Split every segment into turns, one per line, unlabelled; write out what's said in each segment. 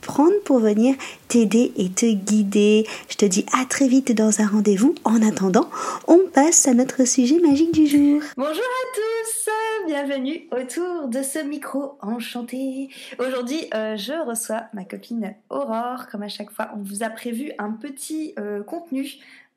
prendre pour venir t'aider et te guider. Je te dis à très vite dans un rendez-vous. En attendant, on passe à notre sujet magique du jour.
Bonjour à tous, bienvenue autour de ce micro enchanté. Aujourd'hui, euh, je reçois ma copine Aurore. Comme à chaque fois, on vous a prévu un petit euh, contenu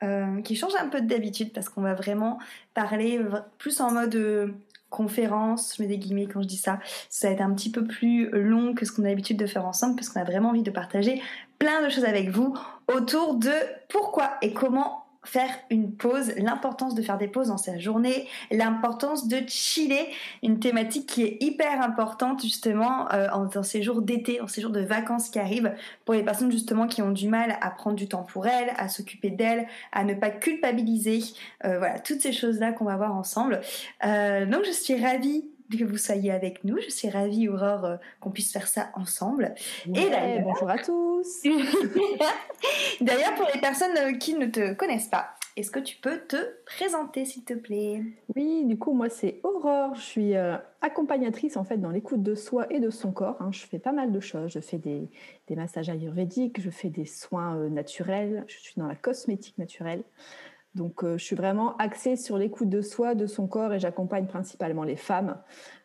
euh, qui change un peu d'habitude parce qu'on va vraiment parler plus en mode conférence, je mets des guillemets quand je dis ça, ça va être un petit peu plus long que ce qu'on a l'habitude de faire ensemble parce qu'on a vraiment envie de partager plein de choses avec vous autour de pourquoi et comment faire une pause, l'importance de faire des pauses dans sa journée, l'importance de chiller, une thématique qui est hyper importante justement euh, dans ces jours d'été, dans ces jours de vacances qui arrivent, pour les personnes justement qui ont du mal à prendre du temps pour elles, à s'occuper d'elles, à ne pas culpabiliser, euh, voilà, toutes ces choses-là qu'on va voir ensemble. Euh, donc je suis ravie que vous soyez avec nous. Je suis ravie, Aurore, euh, qu'on puisse faire ça ensemble.
et bonjour à tous.
d'ailleurs, pour les personnes euh, qui ne te connaissent pas, est-ce que tu peux te présenter, s'il te plaît?
Oui, du coup, moi, c'est Aurore. Je suis euh, accompagnatrice, en fait, dans l'écoute de soi et de son corps. Hein. Je fais pas mal de choses. Je fais des, des massages ayurvédiques, je fais des soins naturels, je suis dans la cosmétique naturelle. Donc, euh, je suis vraiment axée sur l'écoute de soi, de son corps, et j'accompagne principalement les femmes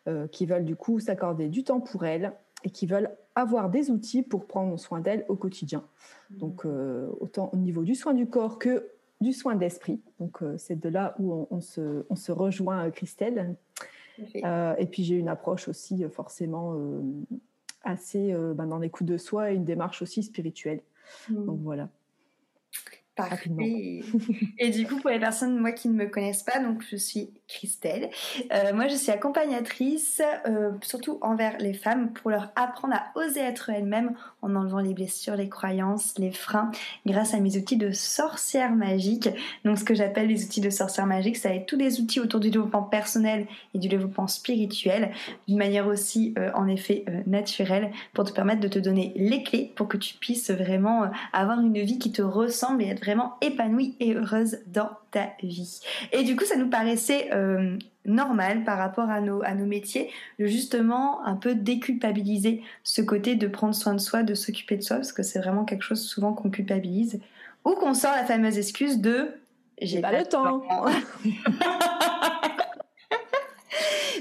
euh, qui veulent du coup s'accorder du temps pour elles et qui veulent avoir des outils pour prendre soin d'elles au quotidien. Donc, euh, autant au niveau du soin du corps que du soin d'esprit. Donc, c'est de là où on, se, rejoint, Christelle. et puis, j'ai une approche aussi forcément assez ben, dans l'écoute de soi et une démarche aussi spirituelle. Mmh. Donc, voilà.
Et du coup, pour les personnes moi qui ne me connaissent pas, donc je suis Christelle. Euh, moi, je suis accompagnatrice, euh, surtout envers les femmes, pour leur apprendre à oser être elles-mêmes en enlevant les blessures, les croyances, les freins, grâce à mes outils de sorcière magique. Donc, ce que j'appelle les outils de sorcière magique, ça va être tous les outils autour du développement personnel et du développement spirituel, d'une manière aussi, euh, en effet, naturelle, pour te permettre de te donner les clés pour que tu puisses vraiment avoir une vie qui te ressemble et être vraiment épanouie et heureuse dans ta vie. Et du coup, ça nous paraissait euh, normal par rapport à nos, à nos métiers de justement un peu déculpabiliser ce côté de prendre soin de soi, de s'occuper de soi, parce que c'est vraiment quelque chose souvent qu'on culpabilise, ou qu'on sort la fameuse excuse de
j'ai pas, le temps.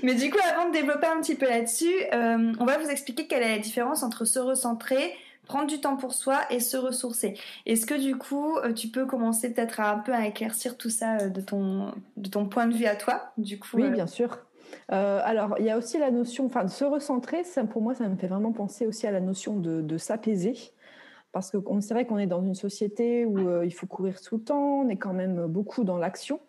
Mais du coup, avant de développer un petit peu là-dessus, euh, on va vous expliquer quelle est la différence entre se recentrer, prendre du temps pour soi et se ressourcer. Est-ce que du coup, euh, tu peux commencer peut-être à un peu à éclaircir tout ça euh, de ton, de ton point de vue à toi du coup,
Oui, euh, bien sûr. alors, il y a aussi la notion, enfin, de se recentrer, ça, pour moi, ça me fait vraiment penser aussi à la notion de, s'apaiser. Parce que c'est vrai qu'on est dans une société où il faut courir tout le temps, on est quand même beaucoup dans l'action.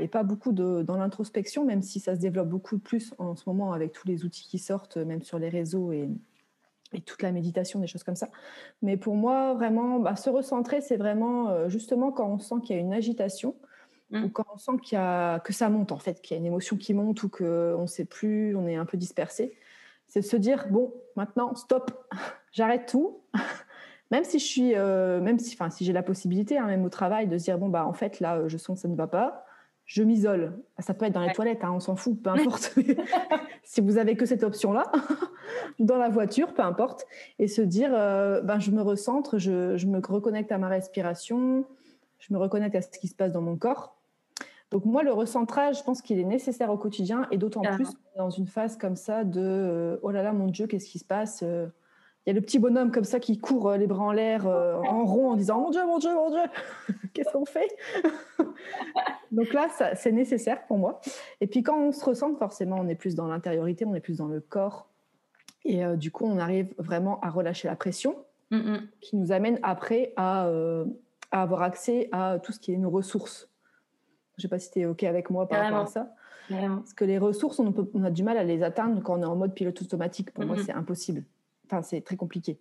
et pas beaucoup de, dans l'introspection, même si ça se développe beaucoup plus en ce moment avec tous les outils qui sortent, même sur les réseaux et, et toute la méditation, des choses comme ça. Mais pour moi, vraiment, bah, se recentrer, c'est vraiment euh, justement quand on sent qu'il y a une agitation mmh. ou quand on sent qu'il y a, que ça monte, en fait, qu'il y a une émotion qui monte ou qu'on ne sait plus, on est un peu dispersé. C'est de se dire, bon, maintenant, stop, j'arrête tout. même si je suis, euh, même si, enfin, si j'ai la possibilité, hein, même au travail, de se dire, bon, bah, en fait, là, je sens que ça ne va pas je m'isole. Ça peut être dans les toilettes, hein, on s'en fout, peu importe. si vous avez que cette option-là, dans la voiture, peu importe, et se dire, euh, ben, je me recentre, je, me reconnecte à ma respiration, je me reconnecte à ce qui se passe dans mon corps. Donc moi, le recentrage, je pense qu'il est nécessaire au quotidien, et d'autant plus dans une phase comme ça de, euh, oh là là, mon Dieu, qu'est-ce qui se passe euh, il y a le petit bonhomme comme ça qui court euh, les bras en l'air euh, en rond en disant Mon Dieu, mon Dieu, mon Dieu, qu'est-ce qu'on fait Donc là, c'est nécessaire pour moi. Et puis quand on se ressent, forcément, on est plus dans l'intériorité, on est plus dans le corps. Et du coup, on arrive vraiment à relâcher la pression, mm, mm. qui nous amène après à, à, avoir accès à tout ce qui est nos ressources. Je ne sais pas si tu es OK avec moi par rapport à ça. Parce que les ressources, on, on, a du mal à les atteindre quand on est en mode pilote automatique. Pour moi, c'est impossible. Enfin, c'est très compliqué.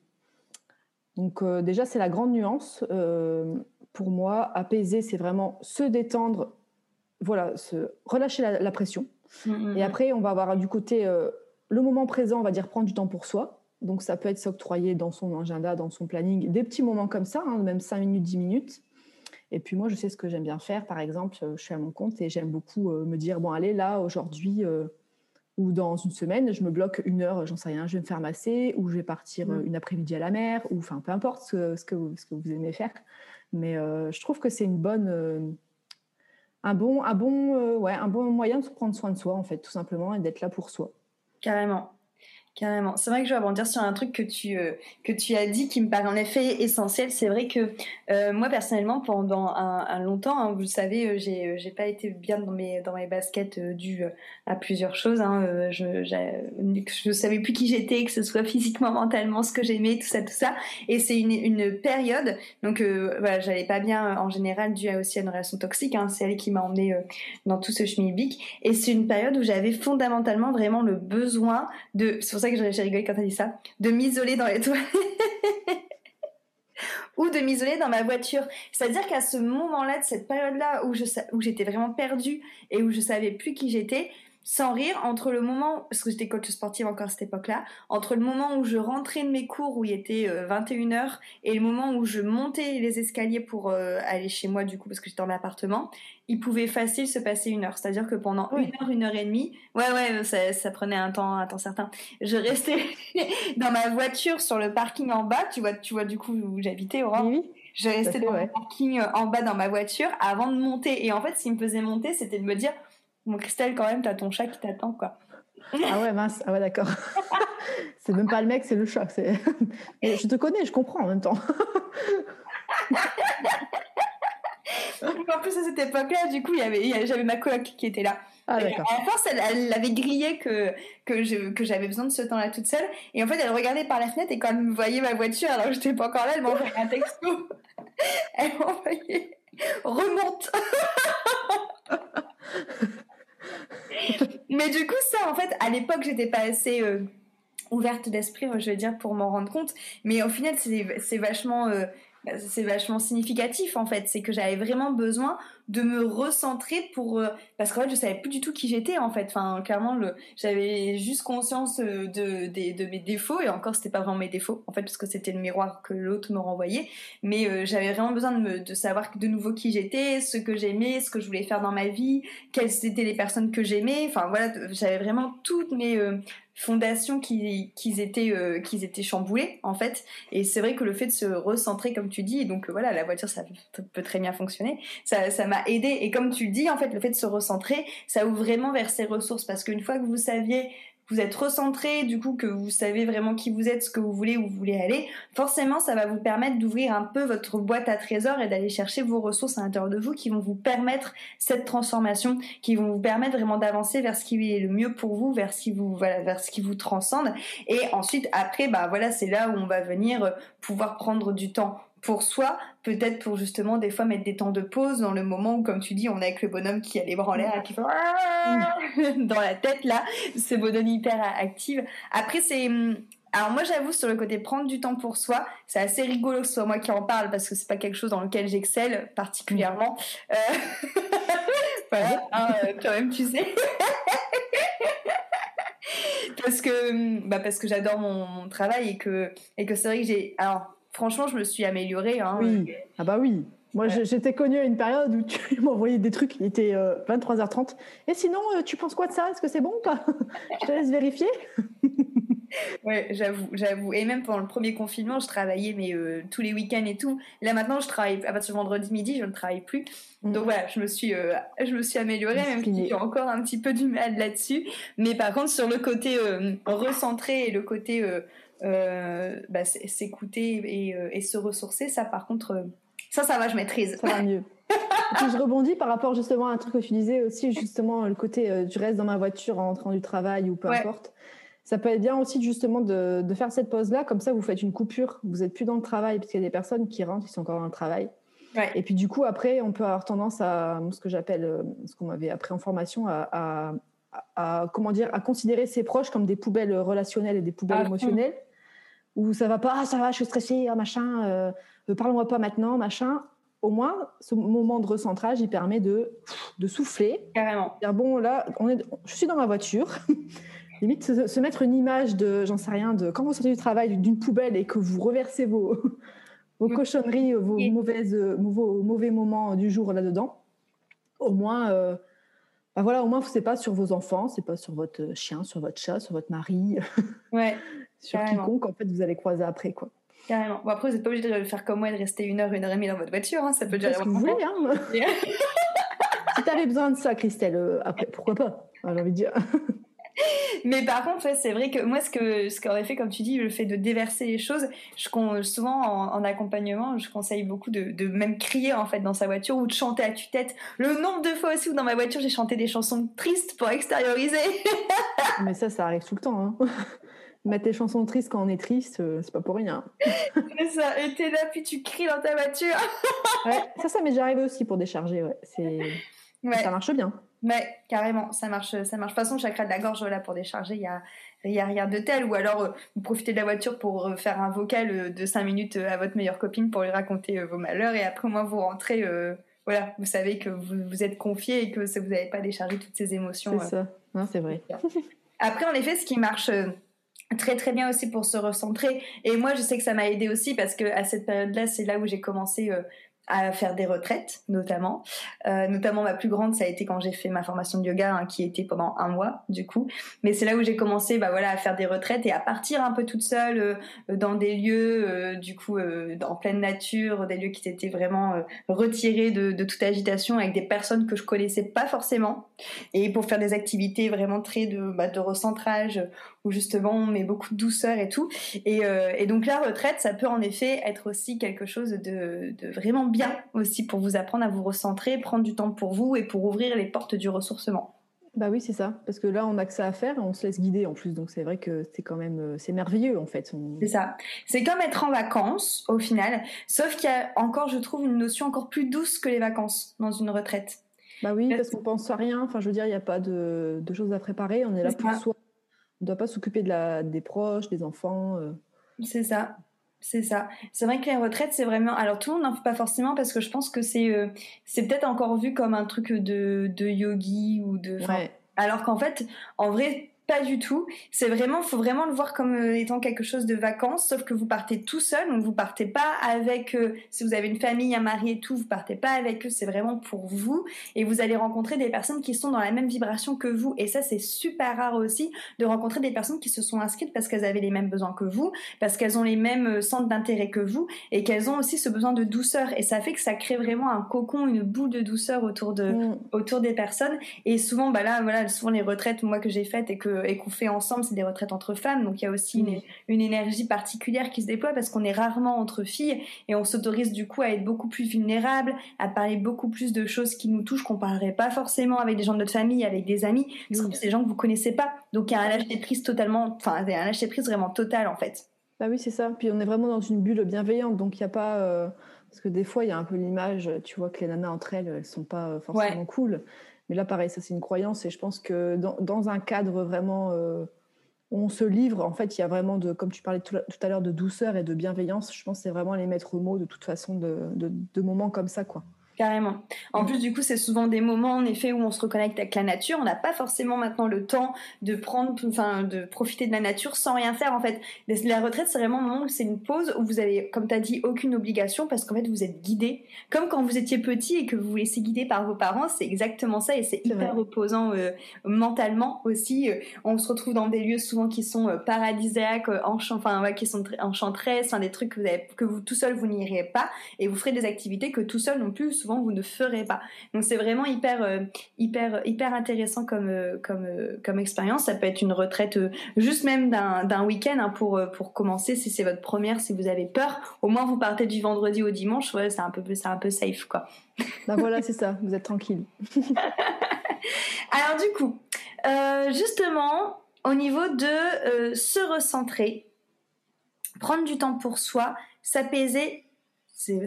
Donc euh, déjà, c'est la grande nuance. Euh, pour moi, apaiser, c'est vraiment se détendre, voilà, se relâcher la, pression. Et après, on va avoir du côté euh, le moment présent, on va dire prendre du temps pour soi. Donc ça peut être s'octroyer dans son agenda, dans son planning, des petits moments comme ça, hein, même 5 minutes, 10 minutes. Et puis moi, je sais ce que j'aime bien faire. Par exemple, je suis à mon compte et j'aime beaucoup me dire, bon, allez, là, aujourd'hui ou dans une semaine, je me bloque une heure, j'en sais rien, je vais me faire masser ou je vais partir mmh. euh, une après-midi à la mer ou enfin, peu importe ce, que, vous, ce que vous aimez faire. Mais je trouve que c'est une bonne... un bon, un, bon, ouais, un bon moyen de prendre soin de soi, en fait, tout simplement, et d'être là pour soi.
Carrément. Carrément. C'est vrai que je vais rebondir sur un truc que tu, euh, que tu as dit qui me paraît en effet essentiel. C'est vrai que euh, moi, personnellement, pendant un, un longtemps, hein, vous le savez, euh, j'ai, j'ai pas été bien dans mes, dans mes baskets dû à plusieurs choses. Hein. Je, je savais plus qui j'étais, que ce soit physiquement, mentalement, ce que j'aimais, tout ça, tout ça. Et c'est une, une période. Donc, voilà, j'allais pas bien en général dû aussi à une relation toxique. Hein. C'est elle qui m'a emmenée dans tout ce schmilblick. Et c'est une période où j'avais fondamentalement vraiment le besoin de ça que j'ai rigolé quand t'as dit ça, de m'isoler dans les toilettes. ou de m'isoler dans ma voiture. C'est-à-dire qu'à ce moment-là, de cette période-là où, où j'étais vraiment perdue et où je savais plus qui j'étais, sans rire, entre le moment, parce que j'étais coach sportive encore à cette époque-là, entre le moment où je rentrais de mes cours où il était 21h euh, et le moment où je montais les escaliers pour euh, aller chez moi du coup parce que j'étais en appartement, il pouvait facile se passer une heure. C'est-à-dire que pendant une heure, une heure et demie, ouais ouais, ça, ça, prenait un temps, un temps certain. Je restais dans ma voiture sur le parking en bas, tu vois, tu vois du coup où j'habitais, Aurore. Oui. Je restais dans le parking euh, en bas dans ma voiture avant de monter. Et en fait, ce qui me faisait monter, c'était de me dire Bon, Christelle, quand même, t'as ton chat qui t'attend, quoi.
Ah ouais, mince. Ah ouais, d'accord. c'est même pas le mec, c'est le chat. je te connais, je comprends en même temps.
en plus, à cette époque-là, du coup, j'avais ma coloc qui était là.
Ah.
À force, elle, elle, avait grillé que, que, j'avais besoin de ce temps-là toute seule. Et en fait, elle regardait par la fenêtre et quand elle me voyait ma voiture, alors que j'étais pas encore là, elle m'envoyait un texto. elle m'envoyait Remonte Mais du coup, ça, en fait, à l'époque, j'étais pas assez euh, ouverte d'esprit, je veux dire, pour m'en rendre compte. Mais au final, c'est vachement, euh, bah, c'est vachement significatif, en fait. C'est que j'avais vraiment besoin de me recentrer pour euh, parce qu'en fait je savais plus du tout qui j'étais en fait. Enfin clairement j'avais juste conscience euh, de, de, mes défauts et encore c'était pas vraiment mes défauts en fait parce que c'était le miroir que l'autre me renvoyait. Mais euh, j'avais vraiment besoin de me de savoir de nouveau qui j'étais ce que j'aimais ce que je voulais faire dans ma vie quelles étaient les personnes que j'aimais. Enfin voilà j'avais vraiment toutes mes fondations qui, qui étaient qui étaient chamboulées en fait. Et c'est vrai que le fait de se recentrer comme tu dis et donc voilà la voiture ça peut très bien fonctionner. Ça ça m'a aidé et comme tu le dis en fait le fait de se recentrer ça ouvre vraiment vers ses ressources parce qu'une fois que vous saviez vous êtes recentré, du coup que vous savez vraiment qui vous êtes, ce que vous voulez, où vous voulez aller, forcément ça va vous permettre d'ouvrir un peu votre boîte à trésors et d'aller chercher vos ressources à l'intérieur de vous qui vont vous permettre cette transformation, qui vont vous permettre vraiment d'avancer vers ce qui est le mieux pour vous, vers ce qui vous voilà, vers ce qui vous transcende. Et ensuite après bah voilà c'est là où on va venir pouvoir prendre du temps pour soi, peut-être pour justement des fois mettre des temps de pause dans le moment où, comme tu dis, on est avec le bonhomme qui a les bras en l'air et qui fait dans la tête là, ce bonhomme hyper active. Après c'est alors moi j'avoue sur le côté prendre du temps pour soi, c'est assez rigolo que ce soit moi qui en parle parce que c'est pas quelque chose dans lequel j'excelle particulièrement. Euh... voilà, hein, euh, quand même tu sais. parce que bah parce que j'adore mon, mon, travail et que et que c'est vrai que j'ai alors franchement, je me suis améliorée. Hein.
Oui. Ah bah oui. Moi, j'étais connue à une période où tu m'envoyais des trucs, il était 23h30. Euh, Et sinon, euh, tu penses quoi de ça? Est-ce que c'est bon ou pas? Je te laisse vérifier.
oui, j'avoue, j'avoue. Et même pendant le premier confinement, je travaillais mais euh, tous les week-ends et tout. Là maintenant, je travaille à partir de vendredi midi, je ne travaille plus. Mm. Donc voilà, je me suis, je me suis améliorée, même si j'ai encore un petit peu du mal là-dessus. Mais par contre, sur le côté recentré et le côté euh, bah, s'écouter et, euh, et, se ressourcer, ça par contre, euh, ça, ça va, je maîtrise.
Ça va mieux. je rebondis par rapport justement à un truc que tu disais aussi, justement, le côté euh, du reste dans ma voiture en rentrant du travail ou peu importe. Ça peut être bien aussi justement de, de faire cette pause-là, comme ça vous faites une coupure, vous n'êtes plus dans le travail, parce qu'il y a des personnes qui rentrent, qui sont encore dans le travail. Et puis du coup, après, on peut avoir tendance à ce que j'appelle, euh, ce qu'on m'avait appris en formation, à, à, comment dire, à considérer ses proches comme des poubelles relationnelles et des poubelles ah, émotionnelles, où ça va pas, ah, ça va, je suis stressée, ah, machin, euh, euh parle-moi pas maintenant, machin. Au moins, ce moment de recentrage, il permet de, de souffler.
Carrément.
Dire, bon, là, on est, je suis dans ma voiture. Limite, se, mettre une image de, j'en sais rien, de quand vous sortez du travail d'une poubelle et que vous reversez vos, vos cochonneries, vos, mauvaises, vos mauvais moments du jour là-dedans. Au moins, euh, bah voilà, au moins, c'est pas sur vos enfants, c'est pas sur votre chien, sur votre chat, sur votre mari,
ouais,
sur quiconque, en fait, vous allez croiser après, quoi.
Carrément. Bon, après, vous n'êtes pas obligé de faire comme moi et de rester une heure, une heure et demie dans votre voiture. Hein. Ça peut
déjà. Ce que vous voulez, hein. si tu avais besoin de ça, Christelle, euh, après, pourquoi pas J'ai envie de dire.
Mais par contre, c'est vrai que moi, ce que ce qu'aurait fait, comme tu dis, le fait de déverser les choses, je, souvent en, accompagnement, je conseille beaucoup de, de, même crier en fait dans sa voiture ou de chanter à tue-tête. Le nombre de fois aussi où dans ma voiture j'ai chanté des chansons tristes pour extérioriser.
Mais ça, ça arrive tout le temps. Hein. Mettre des chansons tristes quand on est triste, euh, c'est pas pour rien.
c'est ça. Et t'es là puis tu cries dans ta voiture.
ouais, ça, ça m'est déjà arrivé aussi pour décharger. Ouais, c'est ça marche bien.
Ouais, carrément, ça marche, ça marche. De toute façon, chakra de la gorge, là, pour décharger, il y a, y a rien de tel. Ou alors, euh, vous profitez de la voiture pour euh, faire un vocal euh, de 5 minutes à votre meilleure copine pour lui raconter vos malheurs. Et après, moi, vous rentrez, voilà, vous savez que vous vous êtes confié et que vous n'avez pas déchargé toutes ces émotions.
C'est ça, c'est vrai.
après, en effet, ce qui marche très très bien aussi pour se recentrer et moi je sais que ça m'a aidé aussi parce que à cette période là c'est là où j'ai commencé à faire des retraites notamment. Euh, notamment ma plus grande, ça a été quand j'ai fait ma formation de yoga, hein, qui était pendant un mois du coup. Mais c'est là où j'ai commencé, bah voilà, à faire des retraites et à partir un peu toute seule euh, dans des lieux, euh, du coup, euh, en pleine nature, des lieux qui étaient vraiment retirés de, de, toute agitation, avec des personnes que je connaissais pas forcément, et pour faire des activités vraiment très de, bah, de recentrage où justement on met beaucoup de douceur et tout. Et, euh, et, donc la retraite, ça peut en effet être aussi quelque chose de, de, vraiment bien aussi pour vous apprendre à vous recentrer, prendre du temps pour vous et pour ouvrir les portes du ressourcement.
Bah oui, c'est ça. Parce que là, on a que ça à faire et on se laisse guider en plus. Donc c'est vrai que c'est quand même, euh, c'est merveilleux en fait.
C'est ça. C'est comme être en vacances au final. Sauf qu'il y a encore, je trouve, une notion encore plus douce que les vacances dans une retraite.
Bah oui, parce qu'on pense à rien. Enfin, je veux dire, il n'y a pas de, de, choses à préparer. On est là pour soi. On ne doit pas s'occuper de la, des proches, des enfants. Euh.
C'est ça. C'est ça. C'est vrai que les retraites, c'est vraiment. Alors tout le monde n'en fait pas forcément parce que je pense que c'est euh, c'est peut-être encore vu comme un truc de, de yogi ou de. Alors qu'en fait, en vrai, pas du tout. C'est vraiment, faut vraiment le voir comme euh, étant quelque chose de vacances, sauf que vous partez tout seul, donc vous partez pas avec, euh, si vous avez une famille, un mari et tout, vous partez pas avec eux, c'est vraiment pour vous, et vous allez rencontrer des personnes qui sont dans la même vibration que vous, et ça c'est super rare aussi de rencontrer des personnes qui se sont inscrites parce qu'elles avaient les mêmes besoins que vous, parce qu'elles ont les mêmes euh, centres d'intérêt que vous, et qu'elles ont aussi ce besoin de douceur, et ça fait que ça crée vraiment un cocon, une boule de douceur autour de, mm. autour des personnes, et souvent, bah là, voilà, souvent les retraites, moi que j'ai faites et que et qu'on fait ensemble, c'est des retraites entre femmes, donc il y a aussi une, énergie particulière qui se déploie parce qu'on est rarement entre filles et on s'autorise du coup à être beaucoup plus vulnérable, à parler beaucoup plus de choses qui nous touchent qu'on parlerait pas forcément avec des gens de notre famille, avec des amis, parce que c'est des gens que vous connaissez pas. Donc il y a un lâcher prise totalement, enfin un lâcher prise vraiment total en fait.
Bah oui, c'est ça. Puis on est vraiment dans une bulle bienveillante, donc il n'y a pas. Euh, parce que des fois, il y a un peu l'image, tu vois, que les nanas entre elles, elles sont pas forcément cool. Mais là, pareil, ça c'est une croyance et je pense que dans, un cadre vraiment euh, où on se livre, en fait, il y a vraiment, de, comme tu parlais tout, à l'heure, de douceur et de bienveillance. Je pense que c'est vraiment les maîtres mots de toute façon de, de moments comme ça, quoi.
Carrément. En plus, du coup, c'est souvent des moments, en effet, où on se reconnecte avec la nature. On n'a pas forcément maintenant le temps de prendre, enfin, de profiter de la nature sans rien faire, en fait. La retraite, c'est vraiment un moment où c'est une pause où vous avez, comme tu as dit, aucune obligation parce qu'en fait, vous êtes guidé. Comme quand vous étiez petit et que vous vous laissez guider par vos parents, c'est exactement ça et c'est hyper reposant euh, mentalement aussi. Euh, on se retrouve dans des lieux souvent qui sont euh, paradisiaques, enfin, ouais, qui sont enchanteresses, enfin, des trucs que vous, avez, que vous tout seul, vous n'iriez pas et vous ferez des activités que tout seul non plus souvent souvent vous ne ferez pas. Donc c'est vraiment hyper, euh, hyper, hyper intéressant comme, euh, comme, comme expérience. Ça peut être une retraite juste même d'un week-end hein, pour, pour commencer si c'est votre première, si vous avez peur. Au moins vous partez du vendredi au dimanche, ouais, c'est un peu, c'est un peu safe quoi.
Ben voilà, c'est ça, vous êtes tranquille.
Alors du coup, justement, au niveau de se recentrer, prendre du temps pour soi, s'apaiser,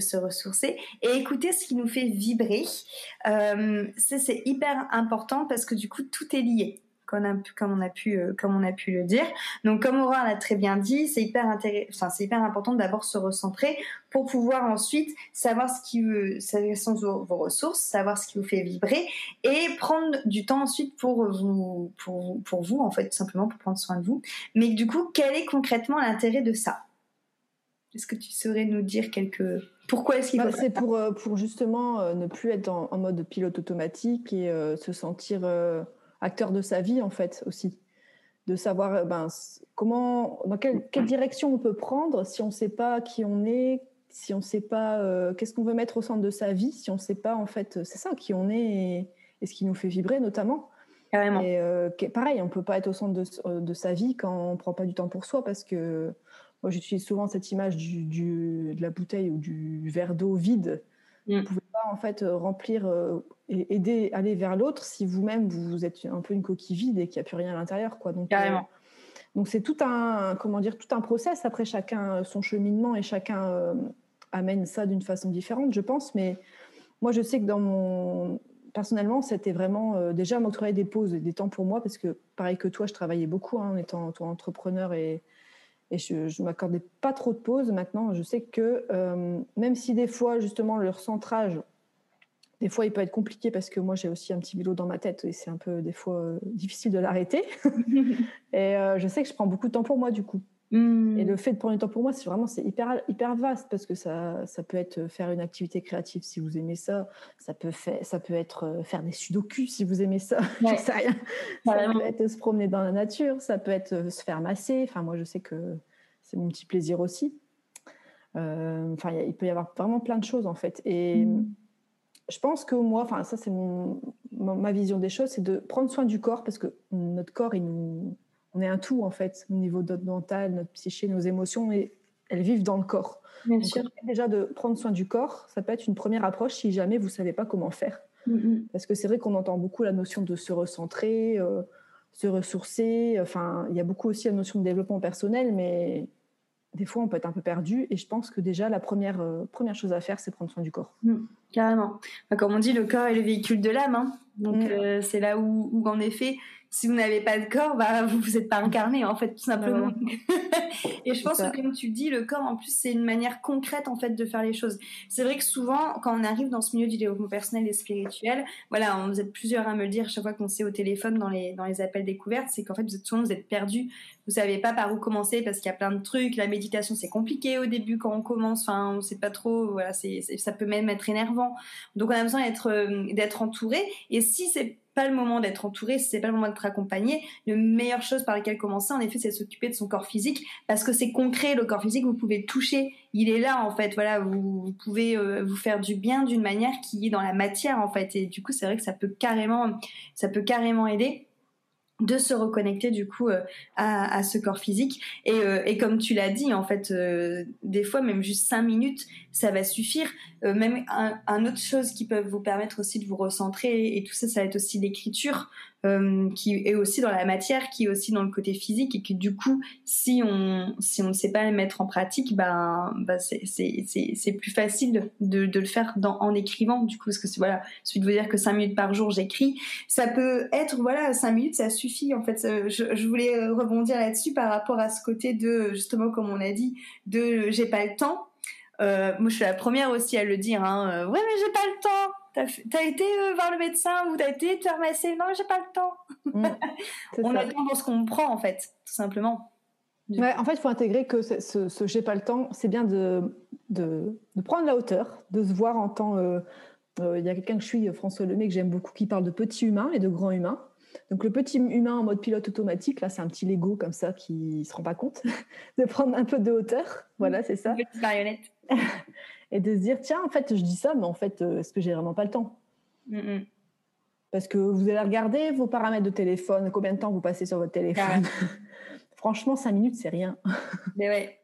se ressourcer et écouter ce qui nous fait vibrer. Euh, c'est hyper important parce que du coup, tout est lié. Comme on, a, pu euh, comme on a pu le dire donc comme Aura l'a très bien dit c'est hyper c'est hyper important d'abord se recentrer pour pouvoir ensuite savoir ce qui veut quelles sont vos, ressources savoir ce qui vous fait vibrer et prendre du temps ensuite pour vous pour, pour vous en fait tout simplement pour prendre soin de vous mais du coup quel est concrètement l'intérêt de ça? Est-ce que tu saurais nous dire quelques... Pourquoi est-ce qu'il
bah, C'est pour, euh, pour justement euh, ne plus être en, mode pilote automatique et euh, se sentir acteur de sa vie, en fait, aussi. De savoir ben, comment, dans quelle, quelle, direction on peut prendre si on ne sait pas qui on est, si on ne sait pas qu'est-ce qu'on veut mettre au centre de sa vie, si on ne sait pas, en fait, c'est ça, qui on est et, ce qui nous fait vibrer, notamment.
Carrément.
Et pareil, on ne peut pas être au centre de, de sa vie quand on ne prend pas du temps pour soi parce que moi, j'utilise souvent cette image du, de la bouteille ou du verre d'eau vide. Mm. Vous ne pouvez pas en fait euh, remplir euh, et aider aller vers l'autre si vous-même vous êtes un peu une coquille vide et qu'il n'y a plus rien à l'intérieur, quoi.
Donc, Carrément.
Euh, donc c'est tout un comment dire tout un process. Après chacun son cheminement et chacun amène ça d'une façon différente, je pense. Mais moi, je sais que dans mon personnellement, c'était vraiment déjà m'octroyer des pauses et des temps pour moi parce que pareil que toi, je travaillais beaucoup hein, en étant entrepreneur et et je ne m'accordais pas trop de pauses. Maintenant, je sais que euh, même si des fois, justement, le recentrage, des fois, il peut être compliqué parce que moi, j'ai aussi un petit vélo dans ma tête et c'est un peu, des fois, euh, difficile de l'arrêter. et euh, je sais que je prends beaucoup de temps pour moi, du coup. Hmm. Et le fait de prendre du temps pour moi, c'est vraiment c'est hyper hyper vaste parce que ça ça peut être faire une activité créative si vous aimez ça, ça peut faire ça peut être faire des sudoku si vous aimez ça, ouais. sais rien. Ça peut être se promener dans la nature, ça peut être se faire masser. Enfin moi je sais que c'est mon petit plaisir aussi. Euh, enfin il peut y avoir vraiment plein de choses en fait et hmm. je pense que moi, enfin ça c'est mon, ma vision des choses, c'est de prendre soin du corps parce que notre corps il nous on est un tout en fait au niveau de notre mental, notre psyché, nos émotions, et elles vivent dans le corps.
Bien sûr.
Déjà de prendre soin du corps, ça peut être une première approche si jamais vous savez pas comment faire. Mm-hmm. Parce que c'est vrai qu'on entend beaucoup la notion de se recentrer, euh, se ressourcer. Enfin, il y a beaucoup aussi la notion de développement personnel, mais des fois on peut être un peu perdu. Et je pense que déjà la première euh, première chose à faire, c'est prendre soin du corps.
Mm, carrément. comme on dit, le corps est le véhicule de l'âme. Hein. Donc mm. euh, c'est là où, où, en effet si vous n'avez pas de corps, bah, vous vous êtes pas incarné en fait tout simplement. et je pense que comme tu dis, le corps en plus c'est une manière concrète en fait de faire les choses. C'est vrai que souvent quand on arrive dans ce milieu du développement personnel et spirituel, voilà, on, vous êtes plusieurs à me le dire chaque fois qu'on sait au téléphone dans les dans les appels découvertes, c'est qu'en fait vous êtes souvent vous êtes perdu, vous savez pas par où commencer parce qu'il y a plein de trucs. La méditation c'est compliqué au début quand on commence, enfin on sait pas trop, voilà, c'est ça peut même être énervant. Donc on a besoin d'être euh, d'être entouré. Et si c'est pas le moment d'être entouré, si c'est pas le moment d'être accompagné, la meilleure chose par laquelle commencer, en effet, c'est s'occuper de son corps physique, parce que c'est concret, le corps physique, vous pouvez toucher, il est là, en fait, voilà, vous, pouvez euh, vous faire du bien d'une manière qui est dans la matière, en fait, et du coup, c'est vrai que ça peut carrément, ça peut carrément aider de se reconnecter du coup euh, à, ce corps physique. Et, et comme tu l'as dit en fait des fois même juste cinq minutes ça va suffire même un, autre chose qui peut vous permettre aussi de vous recentrer et tout ça ça va être aussi l'écriture euh, qui est aussi dans la matière, qui est aussi dans le côté physique et que du coup, si on si on ne sait pas le mettre en pratique, ben, ben c'est plus facile de, de le faire en écrivant du coup parce que voilà, celui de vous dire que cinq minutes par jour j'écris, ça peut être voilà cinq minutes ça suffit en fait. Je, je voulais euh, rebondir là-dessus par rapport à ce côté de justement comme on a dit de j'ai pas le temps. Euh, moi, je suis la première aussi à le dire. Hein, euh, ouais, mais j'ai pas le temps. T'as, été euh, voir le médecin ou t'as été te faire Non, j'ai pas le temps. Mm. on est dans ce qu'on prend, en fait, tout simplement.
Ouais, en fait, il faut intégrer que ce, j'ai pas le temps, c'est bien de, de, prendre la hauteur, de se voir en tant. Euh, euh, il y a quelqu'un que je suis, François Lemay, que j'aime beaucoup, qui parle de petit humain et de grand humain. Donc le petit humain en mode pilote automatique, là, c'est un petit Lego comme ça qui se rend pas compte de prendre un peu de hauteur. Voilà, c'est ça.
Une petite marionnette.
Et de se dire tiens en fait je dis ça mais en fait euh, est-ce que j'ai vraiment pas le temps?
Mm,
parce que vous allez regarder vos paramètres de téléphone combien de temps vous passez sur votre téléphone? Franchement 5 minutes c'est rien.
Mais ouais.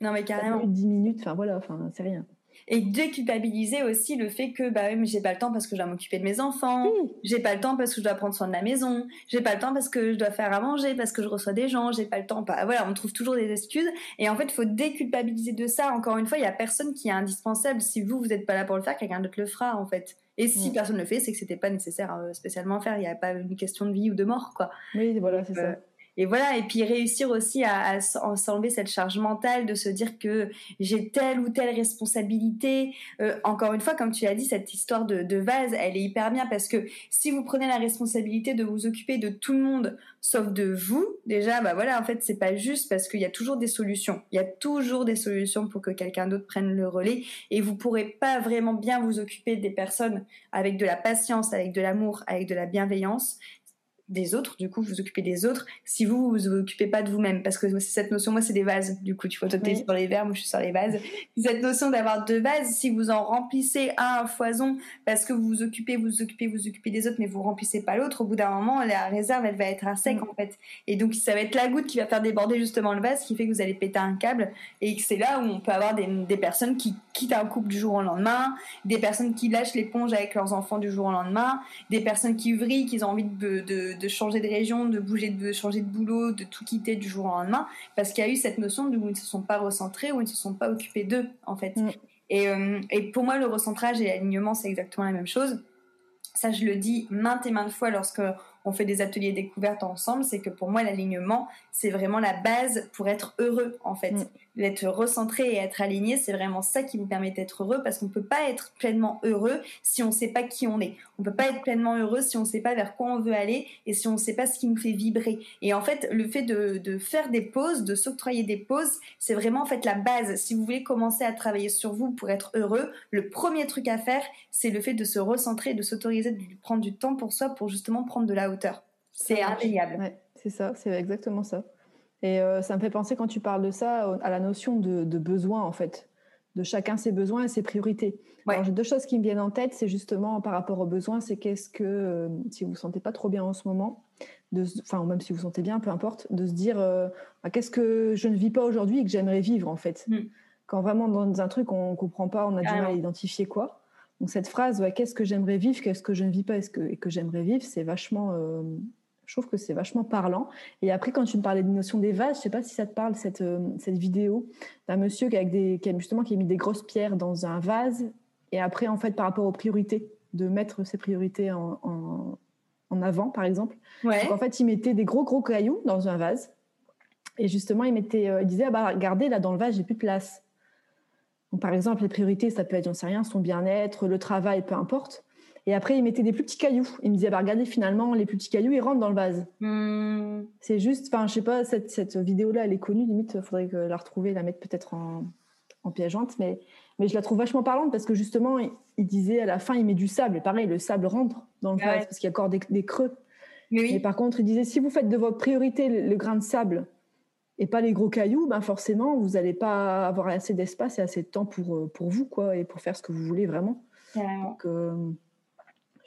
Non, mais carrément.
10 minutes enfin voilà enfin c'est rien
Et déculpabiliser aussi le fait que bah, oui, j'ai pas le temps parce que je dois m'occuper de mes enfants,
Oui.
j'ai pas le temps parce que je dois prendre soin de la maison, j'ai pas le temps parce que je dois faire à manger, parce que je reçois des gens, j'ai pas le temps. Bah, voilà, on trouve toujours des excuses. Et en fait, il faut déculpabiliser de ça. Encore une fois, il y a personne qui est indispensable. Si vous, vous n'êtes pas là pour le faire, quelqu'un d'autre le fera, en fait. Et si
Mm.
personne le fait, c'est que c'était pas nécessaire euh, spécialement à faire. Il n'y a pas une question de vie ou de mort, quoi.
oui voilà c'est
Euh,
ça
Et voilà, et puis réussir aussi à, à s'enlever cette charge mentale de se dire que j'ai telle ou telle responsabilité. Euh, encore une fois, comme tu l'as dit, cette histoire de, de vase, elle est hyper bien parce que si vous prenez la responsabilité de vous occuper de tout le monde sauf de vous, déjà, bah voilà, en fait, c'est pas juste parce qu'il y a toujours des solutions. Il y a toujours des solutions pour que quelqu'un d'autre prenne le relais et vous pourrez pas vraiment bien vous occuper des personnes avec de la patience, avec de l'amour, avec de la bienveillance des autres, du coup, vous vous occupez des autres, si vous vous vous occupez pas de vous-même. Parce que cette notion, moi, c'est des vases. Du coup, tu vois, toi, t'es
Oui.
sur les verres, moi, je suis sur les vases. Cette notion d'avoir deux vases, si vous en remplissez un à foison, parce que vous vous occupez, vous vous occupez, vous vous occupez des autres, mais vous remplissez pas l'autre, au bout d'un moment, la réserve, elle va être à sec,
Mm.
en fait. Et donc, ça va être la goutte qui va faire déborder justement le vase, qui fait que vous allez péter un câble. Et que c'est là où on peut avoir des, des personnes qui quittent un couple du jour au lendemain, des personnes qui lâchent l'éponge avec leurs enfants du jour au lendemain, des personnes qui vrillent, qui ont envie de, de, de changer de région, de bouger, de changer de boulot, de tout quitter du jour au lendemain, parce qu'il y a eu cette notion de où ils ne se sont pas recentrés, où ils ne se sont pas occupés d'eux, en fait.
Mm.
Et, euh, et pour moi, le recentrage et l'alignement, c'est exactement la même chose. Ça, je le dis maintes et maintes fois lorsque on fait des ateliers découvertes ensemble, c'est que pour moi, l'alignement, c'est vraiment la base pour être heureux, en fait.
Mm.
D'être recentré et être aligné, c'est vraiment ça qui vous permet d'être heureux, parce qu'on ne peut pas être pleinement heureux si on ne sait pas qui on est. On peut pas être pleinement heureux si on ne sait pas vers quoi on veut aller et si on ne sait pas ce qui nous fait vibrer. Et en fait, le fait de, de faire des pauses, de s'octroyer des pauses, c'est vraiment en fait la base. Si vous voulez commencer à travailler sur vous pour être heureux, le premier truc à faire, c'est le fait de se recentrer, de s'autoriser, de prendre du temps pour soi, pour justement prendre de la hauteur. C'est indéniable.
Ouais, c'est ça, c'est exactement ça. Et euh, ça me fait penser quand tu parles de ça à la notion de, de besoin en fait, de chacun ses besoins et ses priorités.
Ouais.
Alors j'ai deux choses qui me viennent en tête, c'est justement par rapport aux besoins, c'est qu'est-ce que euh, si vous vous sentez pas trop bien en ce moment, de, enfin ou même si vous vous sentez bien, peu importe, de se dire euh, Ah, qu'est-ce que je ne vis pas aujourd'hui et que j'aimerais vivre en fait.
Mm.
Quand vraiment dans un truc on comprend pas, on a du mal à identifier quoi. Donc cette phrase, ouais, qu'est-ce que j'aimerais vivre, qu'est-ce que je ne vis pas, que, et que j'aimerais vivre, c'est vachement, je trouve que c'est vachement parlant. Et après, quand tu me parlais de notion des vases, je sais pas si ça te parle cette, euh, cette vidéo d'un monsieur qui avec des, qui a justement qui a mis des grosses pierres dans un vase. Et après, en fait, par rapport aux priorités, de mettre ses priorités en, en, en avant, par exemple.
Ouais.
Donc en fait, il mettait des gros gros cailloux dans un vase. Et justement, il, mettait, euh, il disait ah bah regardez là dans le vase, j'ai plus de place. Donc, par exemple, les priorités, ça peut être, j'en sais rien, son bien-être, le travail, peu importe. Et après, il mettait des plus petits cailloux. Il me disait bah regardez finalement les plus petits cailloux, ils rentrent dans le vase.
Hmm.
C'est juste, enfin, je sais pas, cette, cette vidéo-là, elle est connue, limite, il faudrait que la retrouver, la mettre peut-être en, en pièce jointe, mais, mais je la trouve vachement parlante parce que justement, il, il disait à la fin, il met du sable, et pareil, le sable rentre dans le
Ah
vase parce qu'il y a encore des, des creux.
Mais oui.
Mais par contre, il disait, si vous faites de votre priorité le, le grain de sable et pas les gros cailloux, ben forcément, vous n'allez pas avoir assez d'espace et assez de temps pour, euh, pour vous, quoi, et pour faire ce que vous voulez vraiment. Donc, euh,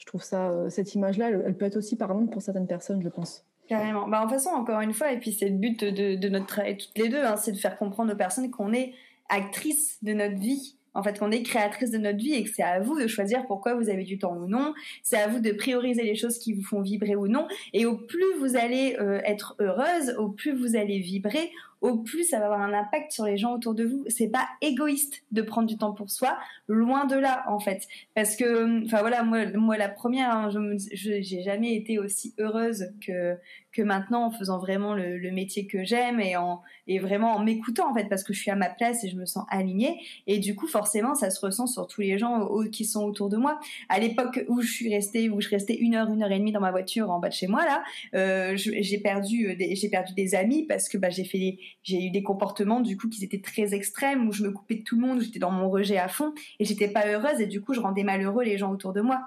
je trouve ça, euh, cette image-là, elle, peut être aussi parlante pour certaines personnes, je pense.
Carrément. Bah, en façon, encore une fois, et puis c'est le but de, de notre travail toutes les deux, hein, c'est de faire comprendre aux personnes qu'on est actrice de notre vie. En fait, qu'on est créatrice de notre vie et que c'est à vous de choisir pourquoi vous avez du temps ou non. C'est à vous de prioriser les choses qui vous font vibrer ou non. Et au plus vous allez euh, être heureuse, au plus vous allez vibrer, au plus ça va avoir un impact sur les gens autour de vous. C'est pas égoïste de prendre du temps pour soi, loin de là en fait. Parce que, enfin voilà, moi, moi la première, hein, je j'ai jamais été aussi heureuse que que maintenant en faisant vraiment le, métier que j'aime et et vraiment en m'écoutant en fait parce que je suis à ma place et je me sens alignée et du coup forcément ça se ressent sur tous les gens qui sont autour de moi. À l'époque où je suis restée où je restais une heure une heure et demie dans ma voiture en bas de chez moi là, euh, j'ai perdu euh, des, perdu des amis parce que bah, j'ai fait des- j'ai eu des comportements du coup qui étaient très extrêmes où je me coupais de tout le monde, j'étais dans mon rejet à fond et j'étais pas heureuse et du coup je rendais malheureux les gens autour de moi.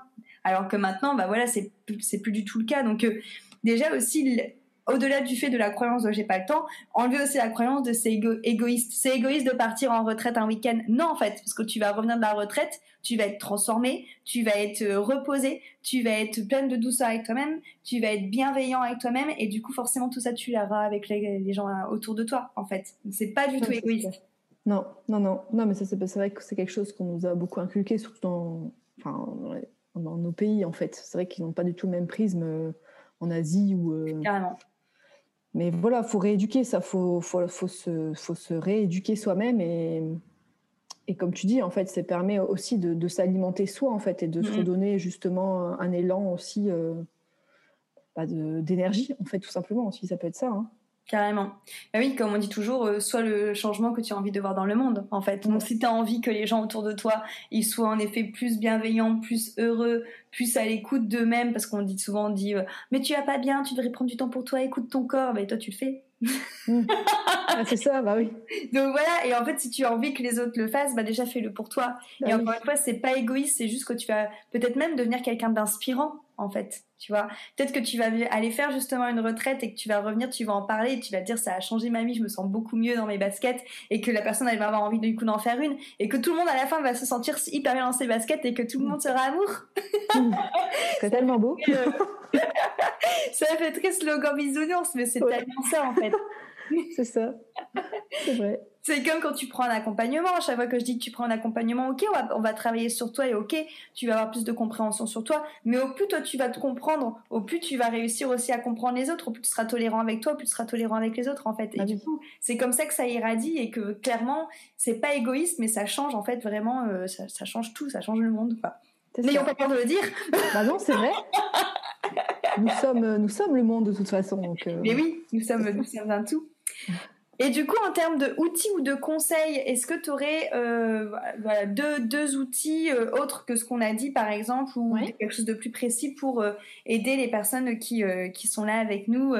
Alors que maintenant bah voilà c'est plus- du tout le cas donc euh, déjà aussi au-delà du fait de la croyance de j'ai pas le temps, enlever aussi la croyance de c'est égoïste. C'est égoïste de partir en retraite un week-end. Non, en fait, parce que tu vas revenir de la retraite, tu vas être transformé, tu vas être euh, reposé, tu vas être pleine de douceur avec toi-même, tu vas être bienveillant avec toi-même, et du coup, forcément, tout ça, tu l'auras avec les, gens euh, autour de toi, en fait. C'est pas du tout égoïste.
Non, non, non, non, mais c'est vrai que c'est quelque chose qu'on nous a beaucoup inculqué, surtout dans, enfin, dans nos pays, en fait. C'est vrai qu'ils n'ont pas du tout le même prisme euh, en Asie ou.
Carrément.
Mais voilà, faut rééduquer ça, faut, faut, faut, se, faut se rééduquer soi-même et, et comme tu dis, en fait, ça permet aussi de, de s'alimenter soi, en fait, et de se mm-hmm. redonner justement un élan aussi euh, bah, d'énergie, en fait, tout simplement, aussi, ça peut être ça. Hein.
Carrément. Bah oui, comme on dit toujours, euh, soit le changement que tu as envie de voir dans le monde, en fait. Donc, si tu as envie que les gens autour de toi, ils soient en effet plus bienveillants, plus heureux, plus à l'écoute d'eux-mêmes, parce qu'on dit souvent, on dit, euh, mais tu vas pas bien, tu devrais prendre du temps pour toi, écoute ton corps. Mais toi, tu le fais.
Mmh. Ah, c'est ça, bah oui.
Donc voilà, et en fait, si tu as envie que les autres le fassent, bah déjà fais-le pour toi. Bah et encore une fois, c'est pas égoïste, c'est juste que tu vas peut-être même devenir quelqu'un d'inspirant, en fait. Tu vois, peut-être que tu vas aller faire justement une retraite et que tu vas revenir, tu vas en parler et tu vas te dire ça a changé ma vie, je me sens beaucoup mieux dans mes baskets et que la personne elle va avoir envie du coup d'en faire une et que tout le monde à la fin va se sentir hyper bien dans ses baskets et que tout le monde sera amour.
c'est tellement beau.
ça fait très slogan bisounours, mais c'est tellement ça en fait.
c'est ça. C'est vrai.
C'est comme quand tu prends un accompagnement. À chaque fois que je dis que tu prends un accompagnement, ok, on va, travailler sur toi et ok, tu vas avoir plus de compréhension sur toi. Mais au plus toi tu vas te comprendre, au plus tu vas réussir aussi à comprendre les autres, au plus tu seras tolérant avec toi, au plus tu seras tolérant avec les autres en fait. Et ah du coup, c'est comme ça que ça irradie et que clairement, c'est pas égoïste, mais ça change en fait vraiment, euh, ça, change tout, ça change le monde. N'ayons pas peur de le dire.
Bah non, c'est vrai. nous sommes, nous sommes le monde de toute façon. Donc euh.
Mais oui, nous sommes, nous sommes un tout. Et du coup, en termes d'outils ou de conseils, est-ce que tu aurais euh, deux, deux, outils euh, autres que ce qu'on a dit, par exemple, ou quelque chose de plus précis pour euh, aider les personnes qui, qui sont là avec nous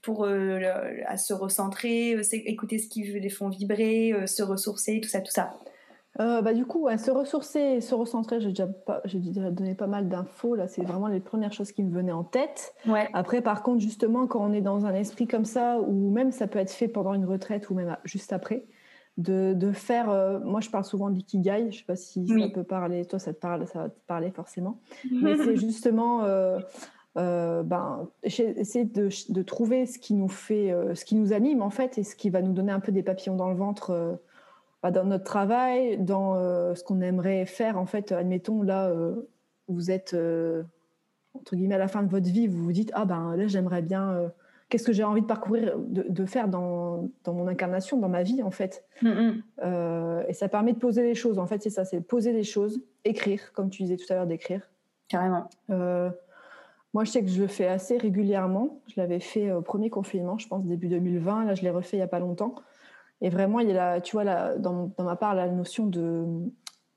pour à se recentrer, écouter ce qui les font vibrer, se ressourcer, tout ça, tout ça?
Euh, bah, du coup, se ressourcer, se recentrer, j'ai déjà, pas, j'ai déjà donné pas mal d'infos. Là, c'est vraiment les premières choses qui me venaient en tête.
Ouais.
Après, par contre, justement, quand on est dans un esprit comme ça, ou même ça peut être fait pendant une retraite ou même juste après, de, de faire. Euh, moi, je parle souvent d'ikigai. Je sais pas si ça peut parler. Toi, ça te parle, ça va te parler forcément. Mais c'est justement. Euh, euh, ben, essayer de, de, trouver ce qui nous fait, ce qui nous anime en fait, et ce qui va nous donner un peu des papillons dans le ventre dans notre travail, dans euh, ce qu'on aimerait faire. En fait, admettons, là, euh, vous êtes, euh, entre guillemets, à la fin de votre vie, vous vous dites, ah ben là, j'aimerais bien, qu'est-ce que j'ai envie de parcourir, de, faire dans, dans, mon incarnation, dans ma vie, en fait.
Mm-hmm.
et ça permet de poser les choses. En fait, c'est ça, c'est poser les choses, écrire, comme tu disais tout à l'heure, d'écrire.
Carrément.
moi, je sais que je le fais assez régulièrement. Je l'avais fait au premier confinement, je pense, début 2020. Là, je l'ai refait il n'y a pas longtemps. Et vraiment, il y a tu vois, la, dans, dans, ma part, la notion de,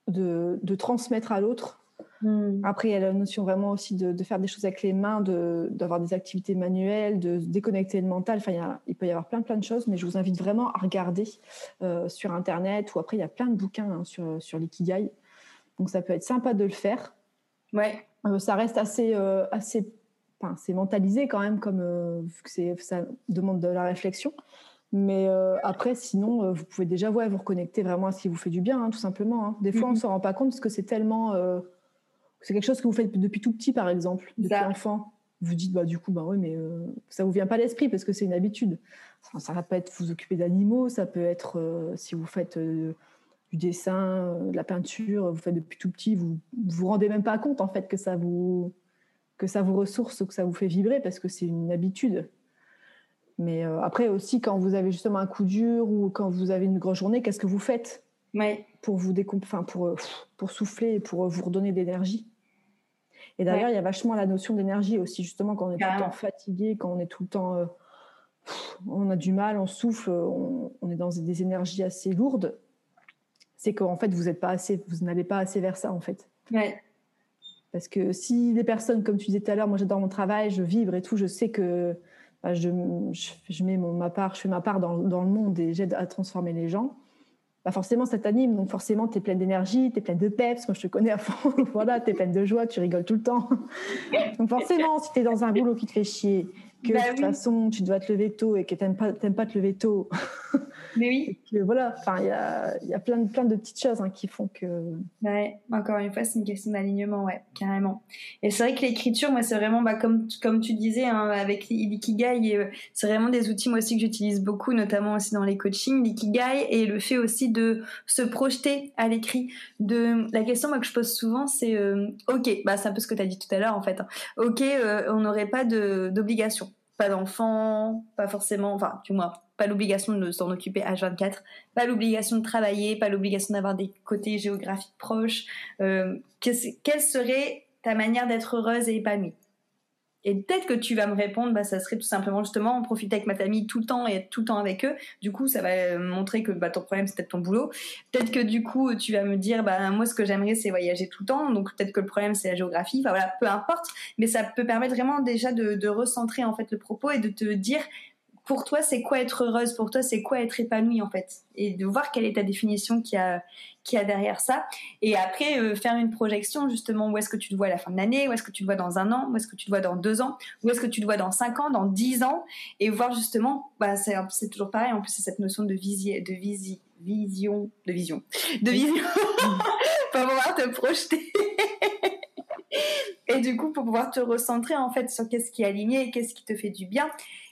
de, de transmettre à l'autre. Hmm. Après, il y a la notion vraiment aussi de, de faire des choses avec les mains, d'avoir des activités manuelles, de déconnecter le mental. Enfin, il, y a, il, peut y avoir plein, plein de choses, mais je vous invite vraiment à regarder euh, sur Internet ou après, il y a plein de bouquins hein, sur, sur l'ikigai. Donc, ça peut être sympa de le faire.
Ouais.
Euh, ça reste assez, euh, assez enfin, c'est mentalisé quand même, comme vu que ça demande de la réflexion. Mais euh, après, sinon, euh, vous pouvez déjà ouais, vous reconnecter vraiment à ce qui vous fait du bien, hein, tout simplement. Hein. Des fois, on ne mm-hmm. s'en rend pas compte parce que c'est tellement. Euh, c'est quelque chose que vous faites depuis tout petit, par exemple, depuis enfant. Vous dites, bah, du coup, bah oui, mais ça ne vous vient pas à l'esprit parce que c'est une habitude. Ça, va pas être vous occuper d'animaux, ça peut être si vous faites du dessin, de la peinture, vous faites depuis tout petit, vous ne vous rendez même pas compte en fait que ça vous que ça vous ressource, que ça vous fait vibrer parce que c'est une habitude. Mais euh, après aussi, quand vous avez justement un coup dur ou quand vous avez une grosse journée, qu'est-ce que vous faites pour vous enfin, pour, euh, pour souffler et pour euh, vous redonner d'énergie? Et d'ailleurs, il y a vachement la notion d'énergie aussi, justement, quand on est tout le temps fatigué, quand on est tout le temps. on a du mal, on souffle, on, est dans des énergies assez lourdes. C'est qu'en fait, vous êtes pas assez, vous n'allez pas assez vers ça, en fait. Parce que si les personnes, comme tu disais tout à l'heure, moi j'adore mon travail, je vibre et tout, je sais que je, fais ma part dans, dans le monde et j'aide à transformer les gens. bah forcément, ça t'anime. Donc, forcément, tu es pleine d'énergie, tu es pleine de peps. Moi, je te connais à fond. voilà, tu es pleine de joie, tu rigoles tout le temps. donc, forcément, si tu es dans un boulot qui te fait chier, que bah de toute façon, tu dois te lever tôt et que tu n'aimes pas, pas te lever tôt.
Mais oui.
voilà, enfin, il y a, y a plein, de, plein de petites choses hein, qui font que.
Ouais, encore une fois, c'est une question d'alignement, ouais, carrément. Et c'est vrai que l'écriture, moi, c'est vraiment, bah, comme, comme tu disais, hein, avec l'ikigai, euh, c'est vraiment des outils, moi aussi, que j'utilise beaucoup, notamment aussi dans les coachings, l'ikigai et le fait aussi de se projeter à l'écrit. De La question moi, que je pose souvent, c'est euh, OK, bah, c'est un peu ce que tu as dit tout à l'heure, en fait. Hein. OK, euh, on n'aurait pas d'obligation pas d'enfants, pas forcément, enfin, du moins, pas l'obligation de s'en occuper H24, pas l'obligation de travailler, pas l'obligation d'avoir des côtés géographiques proches. Euh, quelle serait ta manière d'être heureuse et épanouie? Et peut-être que tu vas me répondre, bah, ça serait tout simplement justement profiter avec ma famille tout le temps et être tout le temps avec eux. Du coup, ça va montrer que bah, ton problème, c'est peut-être ton boulot. Peut-être que du coup, tu vas me dire, bah, moi, ce que j'aimerais, c'est voyager tout le temps. Donc, peut-être que le problème, c'est la géographie. Enfin, voilà, peu importe. Mais ça peut permettre vraiment déjà de, de recentrer, en fait, le propos et de te dire, pour toi, c'est quoi être heureuse? Pour toi, c'est quoi être épanouie en fait? Et de voir quelle est ta définition qui a, qui a derrière ça. Et après, euh, faire une projection justement, où est-ce que tu te vois à la fin de l'année? Où est-ce que tu te vois dans un an? Où est-ce que tu te vois dans deux ans? Où est-ce que tu te vois dans cinq ans Dans dix ans? Et voir justement, bah, c'est, toujours pareil, en plus c'est cette notion de, visi, de visi, vision, de vision, de vision, pour pouvoir te projeter. Et du coup, pour pouvoir te recentrer en fait sur qu'est-ce qui est aligné et qu'est-ce qui te fait du bien.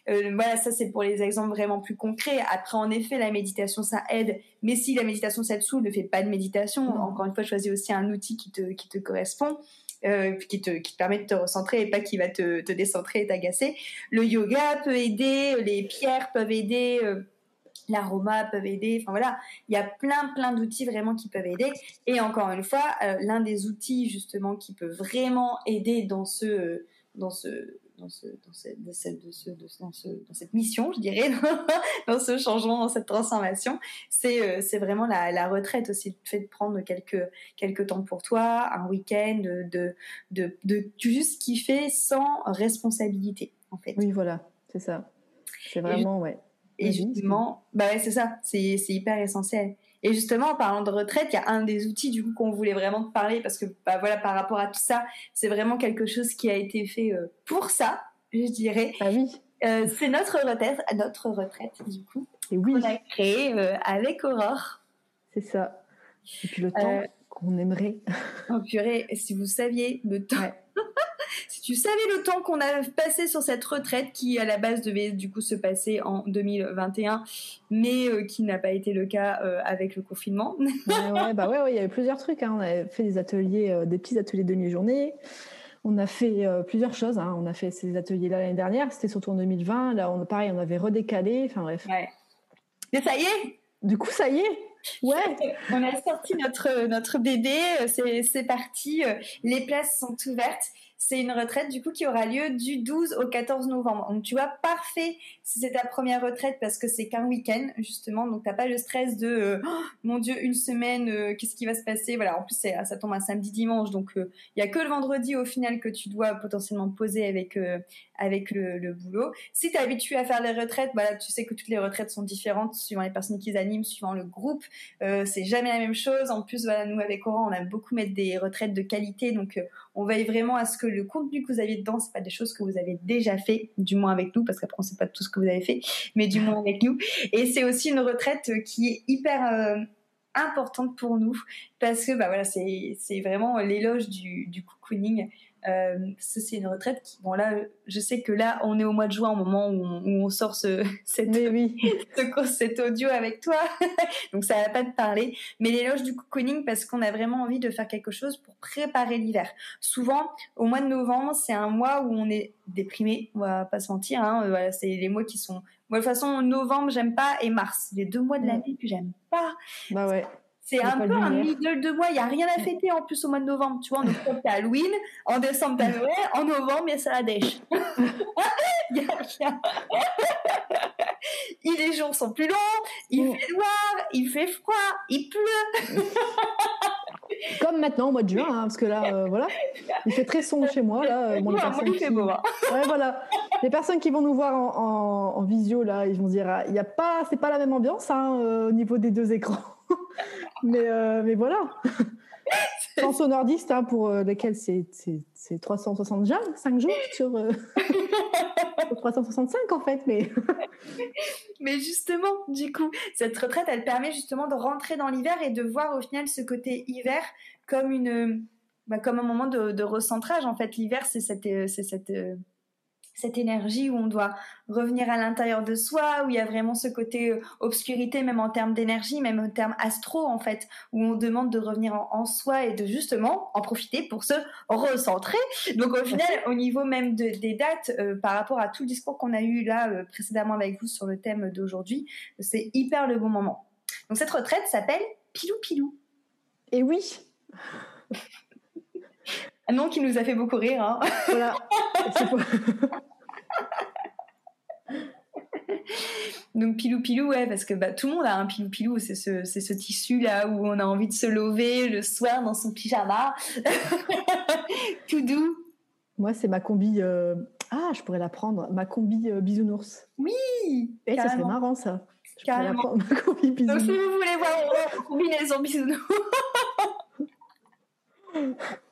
Euh, voilà, ça c'est pour les exemples vraiment plus concrets. Après, en effet, la méditation, ça aide. Mais si la méditation, ça te saoule, ne fais pas de méditation. Encore une fois, choisis aussi un outil qui te, qui te correspond. Euh, qui, te, qui te permet de te recentrer et pas qui va te, te décentrer et t'agacer. Le yoga peut aider, les pierres peuvent aider, euh, l'aroma peuvent aider. Enfin voilà, il y a plein plein d'outils vraiment qui peuvent aider. Et encore une fois, euh, l'un des outils justement qui peut vraiment aider dans ce dans ce dans, ce, dans, cette, dans, ce, dans, cette mission, je dirais, dans ce changement, dans cette transformation, c'est euh, c'est vraiment la, la, retraite aussi, le fait de prendre quelques, quelques temps pour toi, un week-end, de, de, de, juste kiffer sans responsabilité, en fait.
Oui, voilà, c'est ça. C'est vraiment, ouais.
Et justement, bah ouais, c'est ça, c'est hyper essentiel. Et justement, en parlant de retraite, il y a un des outils du coup qu'on voulait vraiment te parler parce que bah, voilà, par rapport à tout ça, c'est vraiment quelque chose qui a été fait euh, pour ça, je dirais.
Ah oui.
Euh, c'est notre retraite, notre retraite du coup.
Et oui.
Qu'on a créé euh, avec Aurore.
C'est ça. Et puis le temps qu'on aimerait.
Oh purée, si vous saviez le temps. Tu savais le temps qu'on a passé sur cette retraite qui à la base devait du coup se passer en 2021 mais euh, qui n'a pas été le cas euh, avec le confinement.
ouais, bah ouais, il y avait plusieurs trucs. Hein. On avait fait des ateliers, euh, des petits ateliers de demi-journée. On a fait plusieurs choses. Hein. On a fait ces ateliers-là l'année dernière. C'était surtout en 2020. Là, on, pareil, on avait redécalé. Enfin bref.
Ouais. Mais ça y est.
Du coup, ça y est. Ouais.
on a sorti notre notre bébé. C'est parti. Les places sont ouvertes c'est une retraite du coup qui aura lieu du 12 au 14 novembre. Donc tu vois, parfait si c'est ta première retraite parce que c'est qu'un week-end justement, donc t'as pas le stress de euh, oh, mon Dieu une semaine, euh, qu'est-ce qui va se passer? Voilà, en plus ça tombe un samedi dimanche, donc il euh, y a que le vendredi au final que tu dois potentiellement poser avec le, boulot. Si tu es habitué à faire les retraites, tu sais que toutes les retraites sont différentes suivant les personnes qui animent, suivant le groupe. c'est jamais la même chose. En plus, nous avec Oran, on a beaucoup mettre des retraites de qualité, donc on veille vraiment à ce que le contenu que vous avez dedans, c'est pas des choses que vous avez déjà fait, du moins avec nous, parce qu'après on sait pas tout ce que vous avez fait, mais du moins avec nous. Et c'est aussi une retraite qui est hyper euh, importante pour nous, parce que bah voilà, c'est vraiment l'éloge du, du cocooning. Euh, c'est une retraite qui, bon là, je sais que là, on est au mois de juin, au moment où on, sort ce, cette,
oui.
ce, cet audio avec toi, donc ça va pas te parler. Mais l'éloge du cocooning parce qu'on a vraiment envie de faire quelque chose pour préparer l'hiver. Souvent, au mois de novembre, c'est un mois où on est déprimé, on va pas se mentir. Hein, voilà, c'est les mois qui sont. Moi, de toute façon, novembre, j'aime pas, et mars, les deux mois de l'année que j'aime pas.
Bah ouais.
C'est un peu un middle de mois. Il n'y a rien à fêter en plus au mois de novembre. Tu vois, en octobre, t'as Halloween. En décembre, t'as Noël. En novembre, il y a Saladèche. il y a rien. les jours sont plus longs. Il mm. fait noir. Il fait froid. Il pleut.
Comme maintenant au mois de juin, hein, parce que là, euh, voilà, il fait très sombre chez moi. Là,
moi, il fait beau. Hein.
Ouais, voilà. Les personnes qui vont nous voir en, visio, là, ils vont se dire, ah, il y a pas, c'est pas la même ambiance hein, euh, au niveau des deux écrans. mais, euh, mais voilà. Chanson nordiste hein, pour euh, lesquels c'est 360 jours, 5 jours sur, 365 en fait. Mais...
mais justement, du coup, cette retraite, elle permet justement de rentrer dans l'hiver et de voir au final ce côté hiver comme une bah, comme un moment de, de, recentrage. En fait, l'hiver, c'est cette, c'est cette cette énergie où on doit revenir à l'intérieur de soi, où il y a vraiment ce côté euh, obscurité, même en termes d'énergie, même en termes astro, en fait, où on demande de revenir en, soi et de justement en profiter pour se recentrer. Donc au final, au niveau même des dates, euh, par rapport à tout le discours qu'on a eu là euh, précédemment avec vous sur le thème d'aujourd'hui, c'est hyper le bon moment. Donc cette retraite s'appelle Pilou Pilou.
Et oui
un nom qui nous a fait beaucoup rire. Hein. Voilà. Donc pilou pilou, ouais, parce que bah, tout le monde a un pilou pilou, c'est ce, ce tissu là où on a envie de se lever le soir dans son pyjama, tout doux.
Moi, c'est ma combi. Euh, ah, je pourrais la prendre, ma combi euh, bisounours.
Oui.
Et ça serait marrant ça.
Je carrément. ma combi bisounours. Donc si vous voulez voir une combinaison bisounours.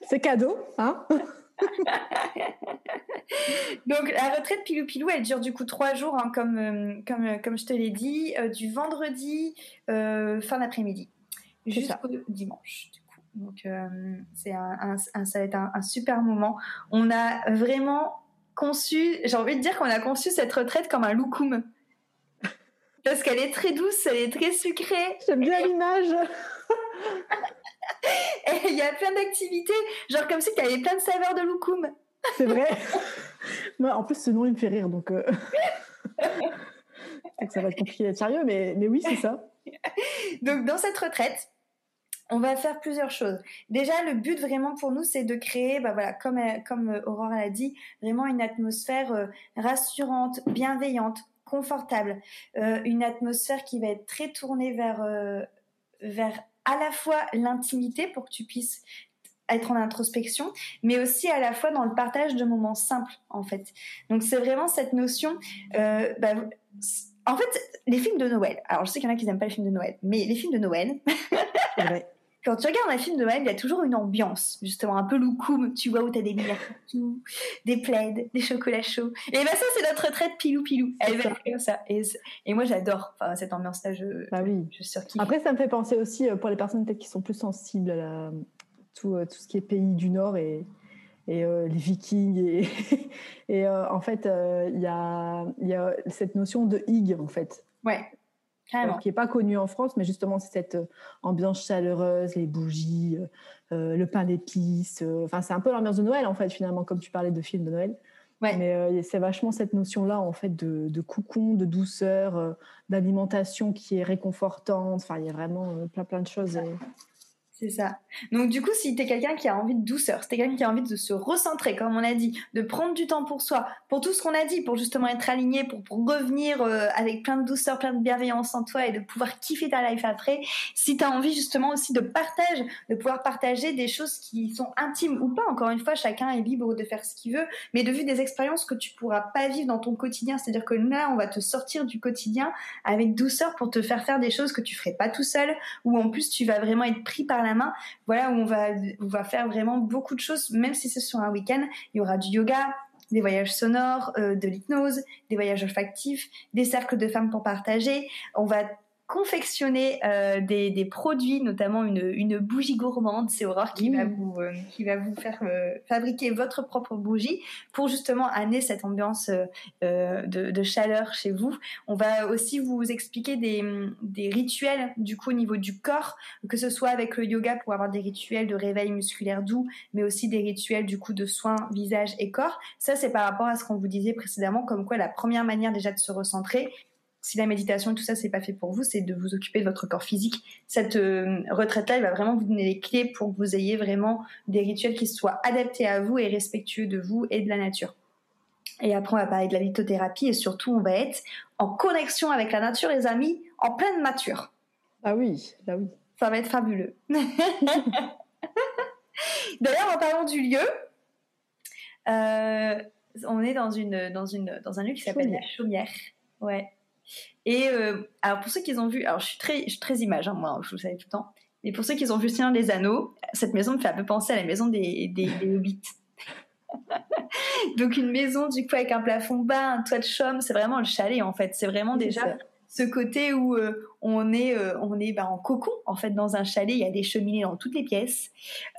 C'est cadeau, hein
Donc la retraite Pilou Pilou, elle dure du coup trois jours, hein, comme, euh, comme, euh, comme je te l'ai dit, euh, du vendredi fin d'après-midi jusqu'au dimanche. Du coup. Donc c'est un, ça va être un, super moment. On a vraiment conçu, j'ai envie de dire qu'on a conçu cette retraite comme un loukoum. Parce qu'elle est très douce, elle est très sucrée.
J'aime bien l'image.
Et il y a plein d'activités, genre comme si tu avais plein de saveurs de loukoum.
C'est vrai. Moi, en plus, ce nom, il me fait rire, donc, euh... ça va être compliqué d'être sérieux, mais, mais oui, c'est ça.
donc, dans cette retraite, on va faire plusieurs choses. Déjà, le but vraiment pour nous, c'est de créer, bah voilà, comme comme Aurore l'a dit, vraiment une atmosphère euh, rassurante, bienveillante, confortable, euh, une atmosphère qui va être très tournée vers euh, vers à la fois l'intimité pour que tu puisses être en introspection, mais aussi à la fois dans le partage de moments simples, en fait. Donc c'est vraiment cette notion. Euh, bah, en fait, les films de Noël. Alors je sais qu'il y en a qui n'aiment pas les films de Noël, mais les films de Noël. Quand tu regardes un film de Noël, il y a toujours une ambiance, justement, un peu loukoum, tu vois, où t'as des lumières des plaids, des chocolats chauds. Et ben ça, c'est notre retraite pilou-pilou. Elle va comme ça. Et, et moi, j'adore cette ambiance-là. Je,
bah oui.
je,
Après, ça me fait penser aussi, euh, pour les personnes peut-être qui sont plus sensibles à tout, euh, tout ce qui est pays du Nord et, et euh, les Vikings. Et, et en fait, il y, a, y a cette notion de hig, en fait.
Ouais
qui n'est pas connu en France, mais justement, c'est cette euh, ambiance chaleureuse, les bougies, euh, euh, le pain d'épices. Enfin, c'est un peu l'ambiance de Noël, en fait, finalement, comme tu parlais de films de Noël. Mais c'est vachement cette notion-là, en fait, de, de cocon, de douceur, d'alimentation qui est réconfortante. Enfin, il y a vraiment plein, plein de choses.
C'est ça. Donc du coup, si tu es quelqu'un qui a envie de douceur, si tu quelqu'un qui a envie de se recentrer, comme on a dit, de prendre du temps pour soi, pour tout ce qu'on a dit, pour justement être aligné, pour, revenir euh, avec plein de douceur, plein de bienveillance en toi et de pouvoir kiffer ta life après, si tu as envie justement aussi de partage, de pouvoir partager des choses qui sont intimes ou pas, encore une fois, chacun est libre de faire ce qu'il veut, mais de vivre des expériences que tu pourras pas vivre dans ton quotidien, c'est-à-dire que là, on va te sortir du quotidien avec douceur pour te faire faire des choses que tu ferais pas tout seul, ou en plus tu vas vraiment être pris par la main. Voilà où on va, on va faire vraiment beaucoup de choses, même si c'est sur un week-end. Il y aura du yoga, des voyages sonores, euh, de l'hypnose, des voyages olfactifs, des cercles de femmes pour partager. On va confectionner euh, des, des, produits, notamment une, une bougie gourmande. C'est Aurore qui, va vous, euh, qui va vous faire euh, fabriquer votre propre bougie pour justement amener cette ambiance de, de, chaleur chez vous. On va aussi vous expliquer des, des rituels du coup au niveau du corps, que ce soit avec le yoga pour avoir des rituels de réveil musculaire doux, mais aussi des rituels du coup de soins visage et corps. Ça c'est par rapport à ce qu'on vous disait précédemment, comme quoi la première manière déjà de se recentrer, si la méditation et tout ça c'est pas fait pour vous, c'est de vous occuper de votre corps physique. Cette euh, retraite-là, elle va vraiment vous donner les clés pour que vous ayez vraiment des rituels qui soient adaptés à vous et respectueux de vous et de la nature. Et après, on va parler de la lithothérapie et surtout, on va être en connexion avec la nature, les amis, en pleine nature.
Ah oui, ah oui.
Ça va être fabuleux. D'ailleurs, en parlant du lieu, euh, on est dans, une, dans, une, dans un lieu qui s'appelle la Chaumière. Ouais. Et alors pour ceux qui ont vu, alors je suis très, je suis très image, hein, moi, je vous savez tout le temps. Mais pour ceux qui ont vu Seigneur des Anneaux, cette maison me fait un peu penser à la maison des, des, des hobbits. Donc une maison du coup avec un plafond bas, un toit de chaume, c'est vraiment le chalet en fait. C'est vraiment déjà ce côté où euh, on est, euh, bah, en cocon en fait dans un chalet. Il y a des cheminées dans toutes les pièces.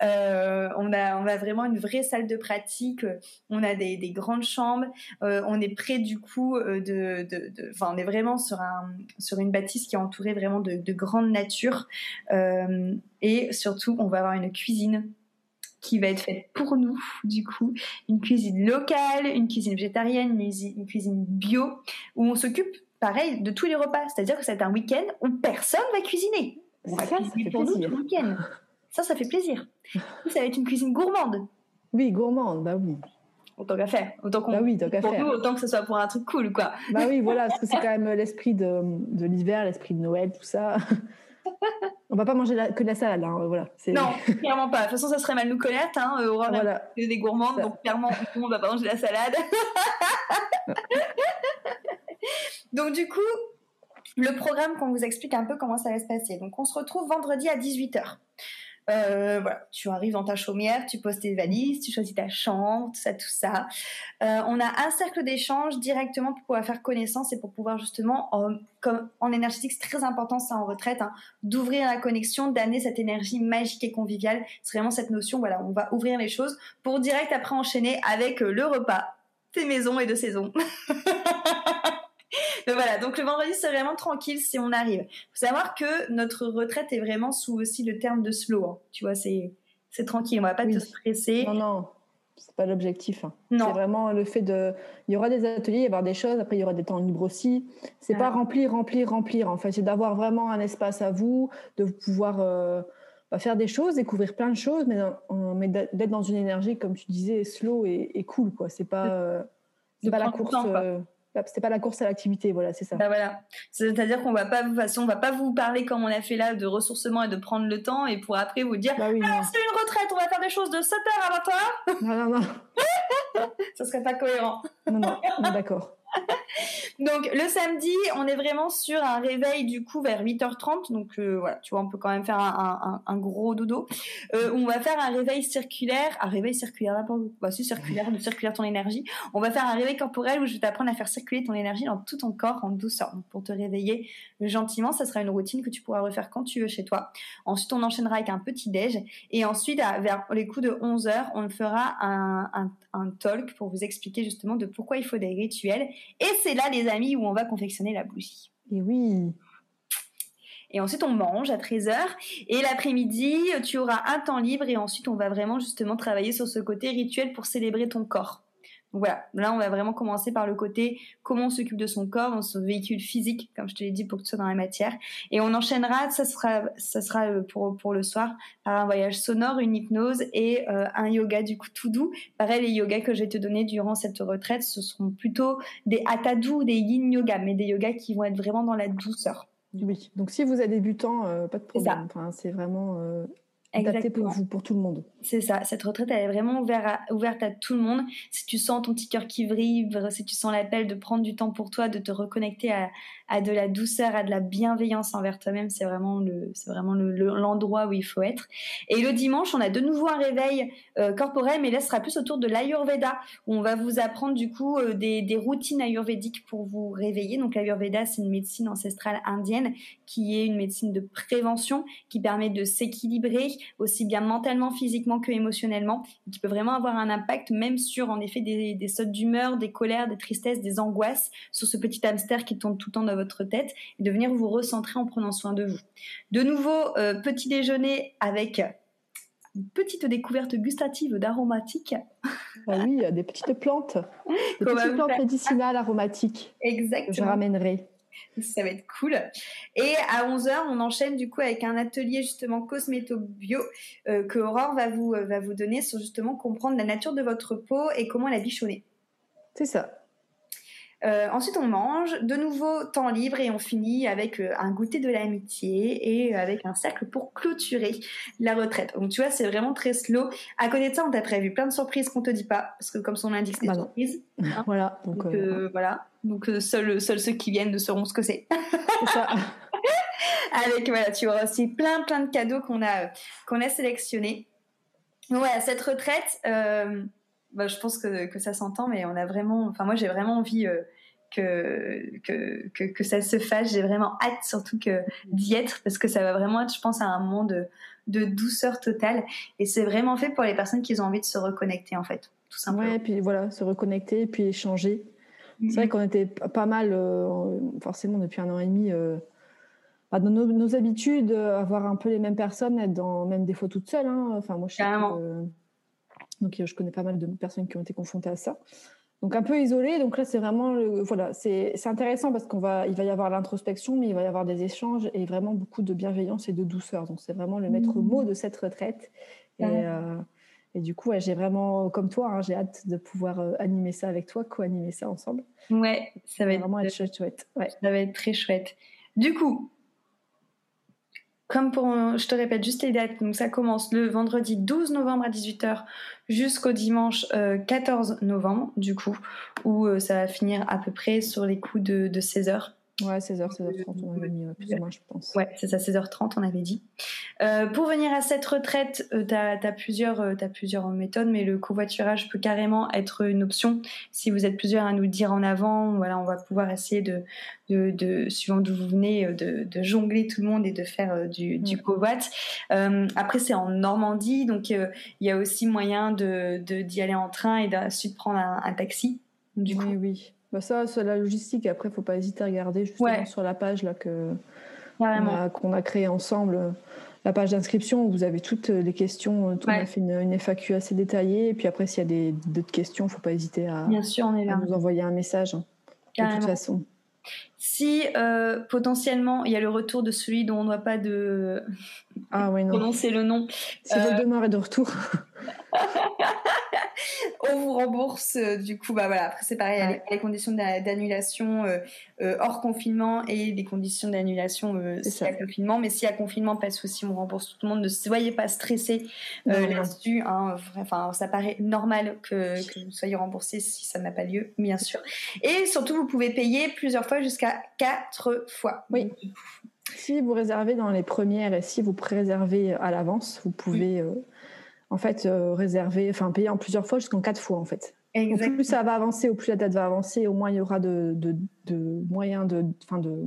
Euh, on a, a vraiment une vraie salle de pratique. On a des, grandes chambres. on est près du coup de, on est vraiment sur un, sur une bâtisse qui est entourée vraiment de, de grande nature. et surtout, on va avoir une cuisine qui va être faite pour nous, du coup, une cuisine locale, une cuisine végétarienne, une cuisine bio, où on s'occupe, pareil, de tous les repas. C'est-à-dire que c'est un week-end où personne va cuisiner.
On va ça, cuisiner pour nous tout le week-end.
Ça, ça fait plaisir. Ça va être une cuisine gourmande.
Oui, gourmande, bah oui.
Autant qu'à faire. Autant qu'on.
Bah oui, tant qu'à
faire.
Nous,
autant que ce soit pour un truc cool, quoi.
Bah oui, voilà, parce que c'est quand même l'esprit de, de l'hiver, l'esprit de Noël, tout ça. On va pas manger que de la salade, hein, voilà.
Non, clairement pas. De toute façon, ça serait mal nous connaître. Hein. Euh, Aurore voilà. des gourmandes, donc clairement, on va pas manger de la salade. Donc du coup, le programme qu'on vous explique un peu comment ça va se passer. Donc on se retrouve vendredi à 18h. Euh, voilà, tu arrives dans ta chaumière, tu poses tes valises, tu choisis ta chambre, tout ça, tout ça. Euh, on a un cercle d'échange directement pour pouvoir faire connaissance et pour pouvoir justement, en, comme en énergétique, c'est très important ça en retraite, hein, d'ouvrir la connexion, d'amener cette énergie magique et conviviale. C'est vraiment cette notion, voilà, on va ouvrir les choses pour direct après enchaîner avec le repas, tes maisons et de saison. Donc voilà, donc le vendredi c'est vraiment tranquille si on arrive. Faut savoir que notre retraite est vraiment sous aussi le terme de slow. Hein. Tu vois, c'est c'est tranquille, on va pas te stresser.
Non non, c'est pas l'objectif. Hein. C'est vraiment le fait de, il y aura des ateliers, il y aura des choses, après il y aura des temps libres aussi. C'est pas remplir, remplir, remplir. En fait, c'est d'avoir vraiment un espace à vous, de pouvoir euh, bah, faire des choses, découvrir plein de choses, mais, mais d'être dans une énergie comme tu disais, slow et, cool quoi. C'est pas, euh, c'est pas la course. Euh, bah, c'était pas la course à l'activité, voilà, c'est ça.
Bah voilà. C'est-à-dire qu'on va pas, de façon, on va pas vous parler comme on a fait là de ressourcement et de prendre le temps et pour après vous dire, bah oui, ah, c'est une retraite, on va faire des choses de 7h à
20h. Non, non, non.
ça serait pas cohérent.
Non, non, on est d'accord.
donc le samedi, on est vraiment sur un réveil du coup vers 8h30. Donc euh, voilà, tu vois, on peut quand même faire un, gros dodo. Euh, on va faire un réveil circulaire, un réveil circulaire, n'importe bah, c'est circulaire, de circulaire ton énergie. On va faire un réveil corporel où je vais t'apprendre à faire circuler ton énergie dans tout ton corps en douceur. pour te réveiller gentiment, ça sera une routine que tu pourras refaire quand tu veux chez toi. Ensuite, on enchaînera avec un petit déj et ensuite vers les coups de 11h, on fera un, un, un talk pour vous expliquer justement de pourquoi il faut des rituels et c'est là, les amis, où on va confectionner la bougie.
Et oui.
Et ensuite, on mange à 13h. Et l'après-midi, tu auras un temps libre. Et ensuite, on va vraiment justement travailler sur ce côté rituel pour célébrer ton corps voilà, là on va vraiment commencer par le côté comment on s'occupe de son corps, dans son véhicule physique, comme je te l'ai dit, pour que tu sois dans la matière. Et on enchaînera, ça sera, ça sera euh, pour, pour le soir, par un voyage sonore, une hypnose et euh, un yoga du coup tout doux. Pareil, les yogas que je vais te donner durant cette retraite, ce seront plutôt des hatha doux, des yin yoga, mais des yogas qui vont être vraiment dans la douceur.
Oui, donc si vous êtes débutant, euh, pas de problème. Enfin, c'est vraiment adapté pour vous, pour tout le monde.
C'est ça, cette retraite elle est vraiment ouverte à, ouverte à tout le monde. Si tu sens ton petit cœur qui vrille, si tu sens l'appel de prendre du temps pour toi, de te reconnecter à, à de la douceur, à de la bienveillance envers toi-même, c'est vraiment le, c'est vraiment l'endroit où il faut être. Et le dimanche, on a de nouveau un réveil euh, corporel, mais là ce sera plus autour de l'Ayurveda, où on va vous apprendre du coup euh, des, des, routines ayurvédiques pour vous réveiller. Donc l'Ayurveda, c'est une médecine ancestrale indienne qui est une médecine de prévention qui permet de s'équilibrer aussi bien mentalement, physiquement que émotionnellement, qui peut vraiment avoir un impact même sur en effet des, des sautes d'humeur, des colères, des tristesses, des angoisses, sur ce petit hamster qui tourne tout le temps dans tête, et de venir vous recentrer en prenant soin de vous. De nouveau, euh, petit déjeuner avec une petite découverte gustative d'aromatiques.
Ah oui, des petites plantes, des petites plantes médicinales aromatiques.
Exactement.
je ramènerai.
Ça va être cool. Et à 11h, on enchaîne du coup avec un atelier justement cosméto-bio euh, que Aurore va vous, euh, va vous donner sur justement comprendre la nature de votre peau et comment la bichonner.
C'est ça.
Euh, ensuite, on mange, de nouveau temps libre et on finit avec euh, un goûter de l'amitié et avec un cercle pour clôturer la retraite. Donc, tu vois, c'est vraiment très slow. À côté de ça, on t'a prévu plein de surprises qu'on te dit pas parce que comme son indique, c'est
Bah
des
non.
surprises. hein.
Voilà. Donc,
Donc,
euh,
euh, voilà. Donc, euh, seuls ceux qui viennent ne sauront ce que c'est.
c'est ça.
avec voilà, tu auras aussi plein plein de cadeaux qu'on a qu'on a sélectionnés. Donc voilà, cette retraite, euh, bah, je pense que, que ça s'entend, mais on a vraiment, enfin moi j'ai vraiment envie euh, que, que, que que ça se fasse. J'ai vraiment hâte surtout que d'y être parce que ça va vraiment être, je pense, à un moment de de douceur totale et c'est vraiment fait pour les personnes qui ont envie de se reconnecter en fait, tout simplement.
Ouais, puis voilà, se reconnecter, puis échanger. C'est vrai qu'on était pas mal, euh, forcément, depuis un an et demi, euh, bah, dans nos, nos habitudes, avoir un peu les mêmes personnes, être dans, même des fois toute seule. hein. Enfin, moi, je sais donc, euh, je connais pas mal de personnes qui ont été confrontées à ça. Donc, un peu isolé. Donc là, c'est vraiment, le- voilà, c'est intéressant parce qu'on va, il va y avoir l'introspection, mais il va y avoir des échanges et vraiment beaucoup de bienveillance et de douceur. Donc, c'est vraiment le maître
Mhm.
mot de cette retraite. Et,
Ouais.
euh, et du coup, ouais, j'ai vraiment, comme toi, hein, j'ai hâte de pouvoir euh, animer ça avec toi, co-animer ça ensemble.
Ouais, ça va être
vraiment être chouette, chouette. Ouais.
Ça va être très chouette. Du coup, comme pour, je te répète juste les dates, donc ça commence le vendredi 12 novembre à 18h jusqu'au dimanche euh, 14 novembre, du coup, où euh, ça va finir à peu près sur les coups de, de 16h.
Ouais, 16h, 16h30, on avait mis plus ou moins, je pense.
Ouais, c'est ça, 16h30, on avait dit. Euh, pour venir à cette retraite, euh, tu as, plusieurs, euh, plusieurs méthodes, mais le covoiturage peut carrément être une option. Si vous êtes plusieurs à nous le dire en avant, voilà, on va pouvoir essayer de, de, de suivant d'où vous venez, euh, de, de jongler tout le monde et de faire du, du
Mm.
covoit. Euh, après, c'est en Normandie, donc il y a aussi moyen de- d'y aller en train et d'ensuite prendre un, un taxi. Du coup,
Oui, oui. Bah ça, c'est la logistique. Après, faut pas hésiter à regarder justement
Ouais.
sur la page là que
carrément.
qu'on a, créée ensemble, euh, la page d'inscription où vous avez toutes euh, les questions. euh, On
Ouais.
a fait une, une FAQ assez détaillée. Et puis après, s'il y a d'autres questions, faut pas hésiter à,
Bien sûr, on est
à
là.
nous envoyer un message. hein, de toute façon.
Si euh, potentiellement il y a le retour de celui dont on ne doit pas de
Ah oui, non.
prononcer le nom,
Si
Euh,
Voldemort est de retour,
on vous rembourse. euh, du coup, bah voilà. Après c'est pareil, les- les conditions d'a- d'annulation euh, euh, hors confinement et des conditions d'annulation euh, s'il y a
ça.
confinement. Mais s'il y a confinement, pas de souci, on rembourse tout le monde. Ne soyez pas stressés euh, là-dessus. hein. Enfin, ça paraît normal que, que vous soyez remboursé si ça n'a pas lieu, bien sûr. Et surtout, vous pouvez payer plusieurs fois jusqu'à quatre fois.
Oui. si vous réservez dans les premières et si vous pré-réservez à l'avance, vous pouvez en fait euh, réserver, enfin payer en plusieurs fois jusqu'en quatre fois en fait. Au plus ça va avancer, au plus la date va avancer, au moins il y aura de, de, de moyens de, enfin de,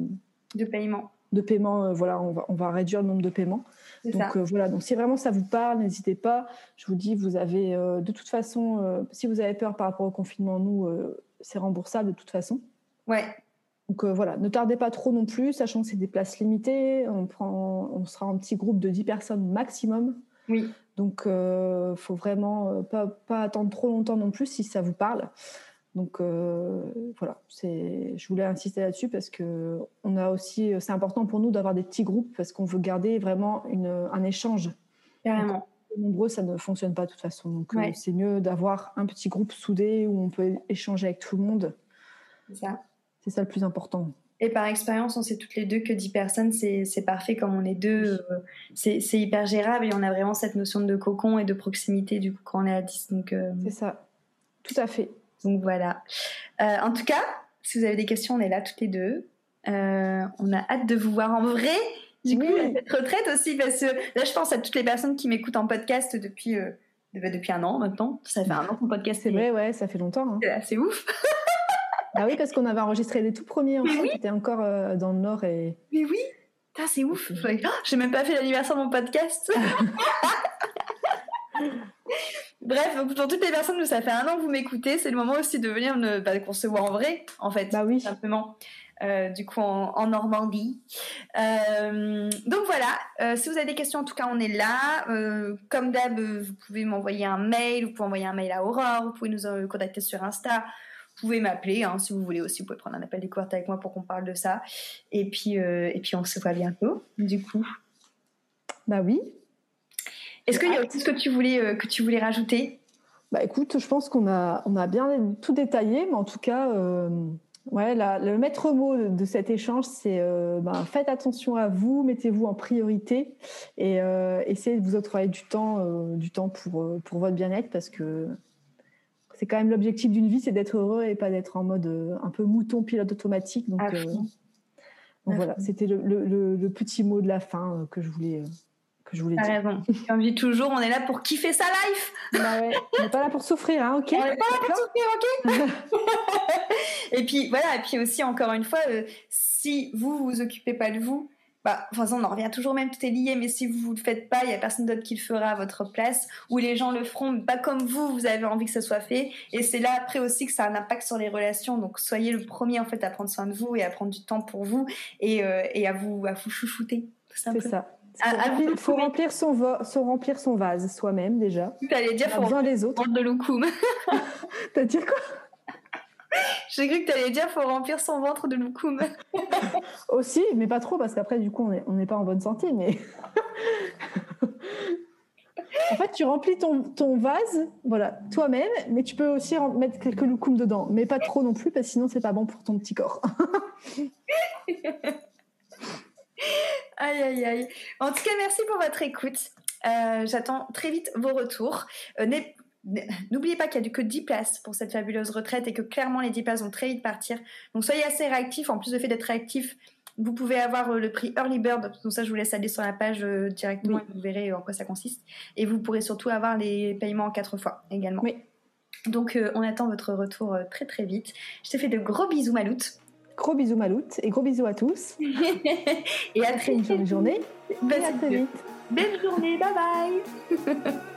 De paiement.
de paiement. euh, voilà, on va, on va réduire le nombre de paiements. Donc euh, voilà, donc si vraiment ça vous parle, n'hésitez pas. Je vous dis, vous avez euh, de toute façon, si vous avez peur par rapport au confinement, nous, c'est remboursable de toute façon.
Ouais.
Donc voilà, ne tardez pas trop non plus, sachant que c'est des places limitées. On, prend, on sera en petit groupe de 10 personnes maximum.
Oui.
Donc il euh, faut vraiment euh, pas, pas attendre trop longtemps non plus si ça vous parle. Donc euh, voilà, je voulais insister là-dessus parce que on a aussi, c'est important pour nous d'avoir des petits groupes parce qu'on veut garder vraiment une, un échange.
Carrément.
Nombreux, ça ne fonctionne pas de toute façon. Donc euh, c'est mieux d'avoir un petit groupe soudé où on peut échanger avec tout le monde.
C'est ça.
C'est ça le plus important.
Et par expérience, on sait toutes les deux que 10 personnes, c'est parfait. Comme on est deux, euh, c'est hyper gérable et on a vraiment cette notion de cocon et de proximité du coup quand on est à 10. Donc, euh,
C'est ça. Tout à fait.
donc voilà. Euh, en tout cas, si vous avez des questions, on est là toutes les deux. On a hâte de vous voir en vrai. Du coup,
Oui.
cette retraite aussi, parce que là, je pense à toutes les personnes qui m'écoutent en podcast depuis, euh, depuis un an maintenant. Ça fait un an qu'on podcast.
C'est vrai, ouais, ça fait longtemps. hein.
C'est ouf.
Bah oui, parce qu'on avait enregistré les tout premiers, en
Mais
fait,
oui.
qui étaient encore euh, dans le Nord. Et...
Mais oui, c'est ouf. Oh, J'ai même pas fait l'anniversaire de mon podcast. Bref, donc pour toutes les personnes où ça fait un an que vous m'écoutez, c'est le moment aussi de venir bah, qu'on se voit en vrai, en fait.
Bah oui.
Simplement. Euh, du coup, en, en Normandie. Euh, donc voilà, Euh, si vous avez des questions, en tout cas, on est là. Comme d'hab, vous pouvez m'envoyer un mail, vous pouvez envoyer un mail à Aurore, vous pouvez nous contacter sur Insta. Vous pouvez m'appeler hein, si vous voulez aussi. Vous pouvez prendre un appel découverte avec moi pour qu'on parle de ça. Et puis, euh, et puis on se voit bientôt. Du coup,
Bah oui.
est-ce qu'il y a autre chose que tu voulais euh, que tu voulais rajouter?
Bah écoute, je pense qu'on a, on a bien tout détaillé, mais en tout cas, euh, Ouais, le maître mot de, cet échange, c'est ben, faites attention à vous, mettez-vous en priorité et essayez de vous octroyer du temps, du temps pour, pour votre bien-être parce que c'est quand même l'objectif d'une vie, c'est d'être heureux et pas d'être en mode un peu mouton pilote automatique. Donc, voilà, c'était le, le, petit mot de la fin que je voulais que je voulais dire.
raison. Comme je dis toujours, on est là pour kiffer sa life.
Bah ouais, on n'est pas là pour souffrir, hein, ok
On n'est pas là pour souffrir, ok Et puis voilà, et puis aussi encore une fois, euh, si vous vous occupez pas de vous, bah, enfin, on en revient toujours même, tout est lié, mais si vous ne le faites pas, il n'y a personne d'autre qui le fera à votre place, ou les gens le feront, pas comme vous, vous avez envie que ça soit fait. Et c'est là après aussi que ça a un impact sur les relations. Donc soyez le premier en fait à prendre soin de vous et à prendre du temps pour vous et, euh, et à vous à vous chouchouter.
C'est ça. Il faut remplir son, remplir son vase soi-même déjà.
Tu allais dire,
faut besoin des autres.
de loukoum.
T'as dit quoi?
J'ai cru que tu allais dire faut remplir son ventre de loukoum.
Aussi, mais pas trop parce qu'après du coup on n'est pas en bonne santé. Mais en fait, tu remplis ton, ton vase, voilà, toi-même, mais tu peux aussi mettre quelques loukoum dedans, mais pas trop non plus parce que sinon c'est pas bon pour ton petit corps.
Aïe, aïe, aïe. En tout cas, merci pour votre écoute. Euh, j'attends très vite vos retours. Euh, n'oubliez pas qu'il n'y a que 10 places pour cette fabuleuse retraite et que clairement les 10 places vont très vite partir. Donc soyez assez réactifs. En plus du fait d'être réactifs, vous pouvez avoir euh, le prix Early Bird. Donc ça, je vous laisse aller sur la page directement et vous verrez en quoi ça consiste. Et vous pourrez surtout avoir les paiements en 4 fois également.
Oui.
Donc on attend votre retour très très vite. Je te fais de gros bisous Maloute.
Gros bisous Maloute et gros bisous à tous.
et à très
vite. Bonne journée.
Belle, à très vite. Belle journée, bye bye.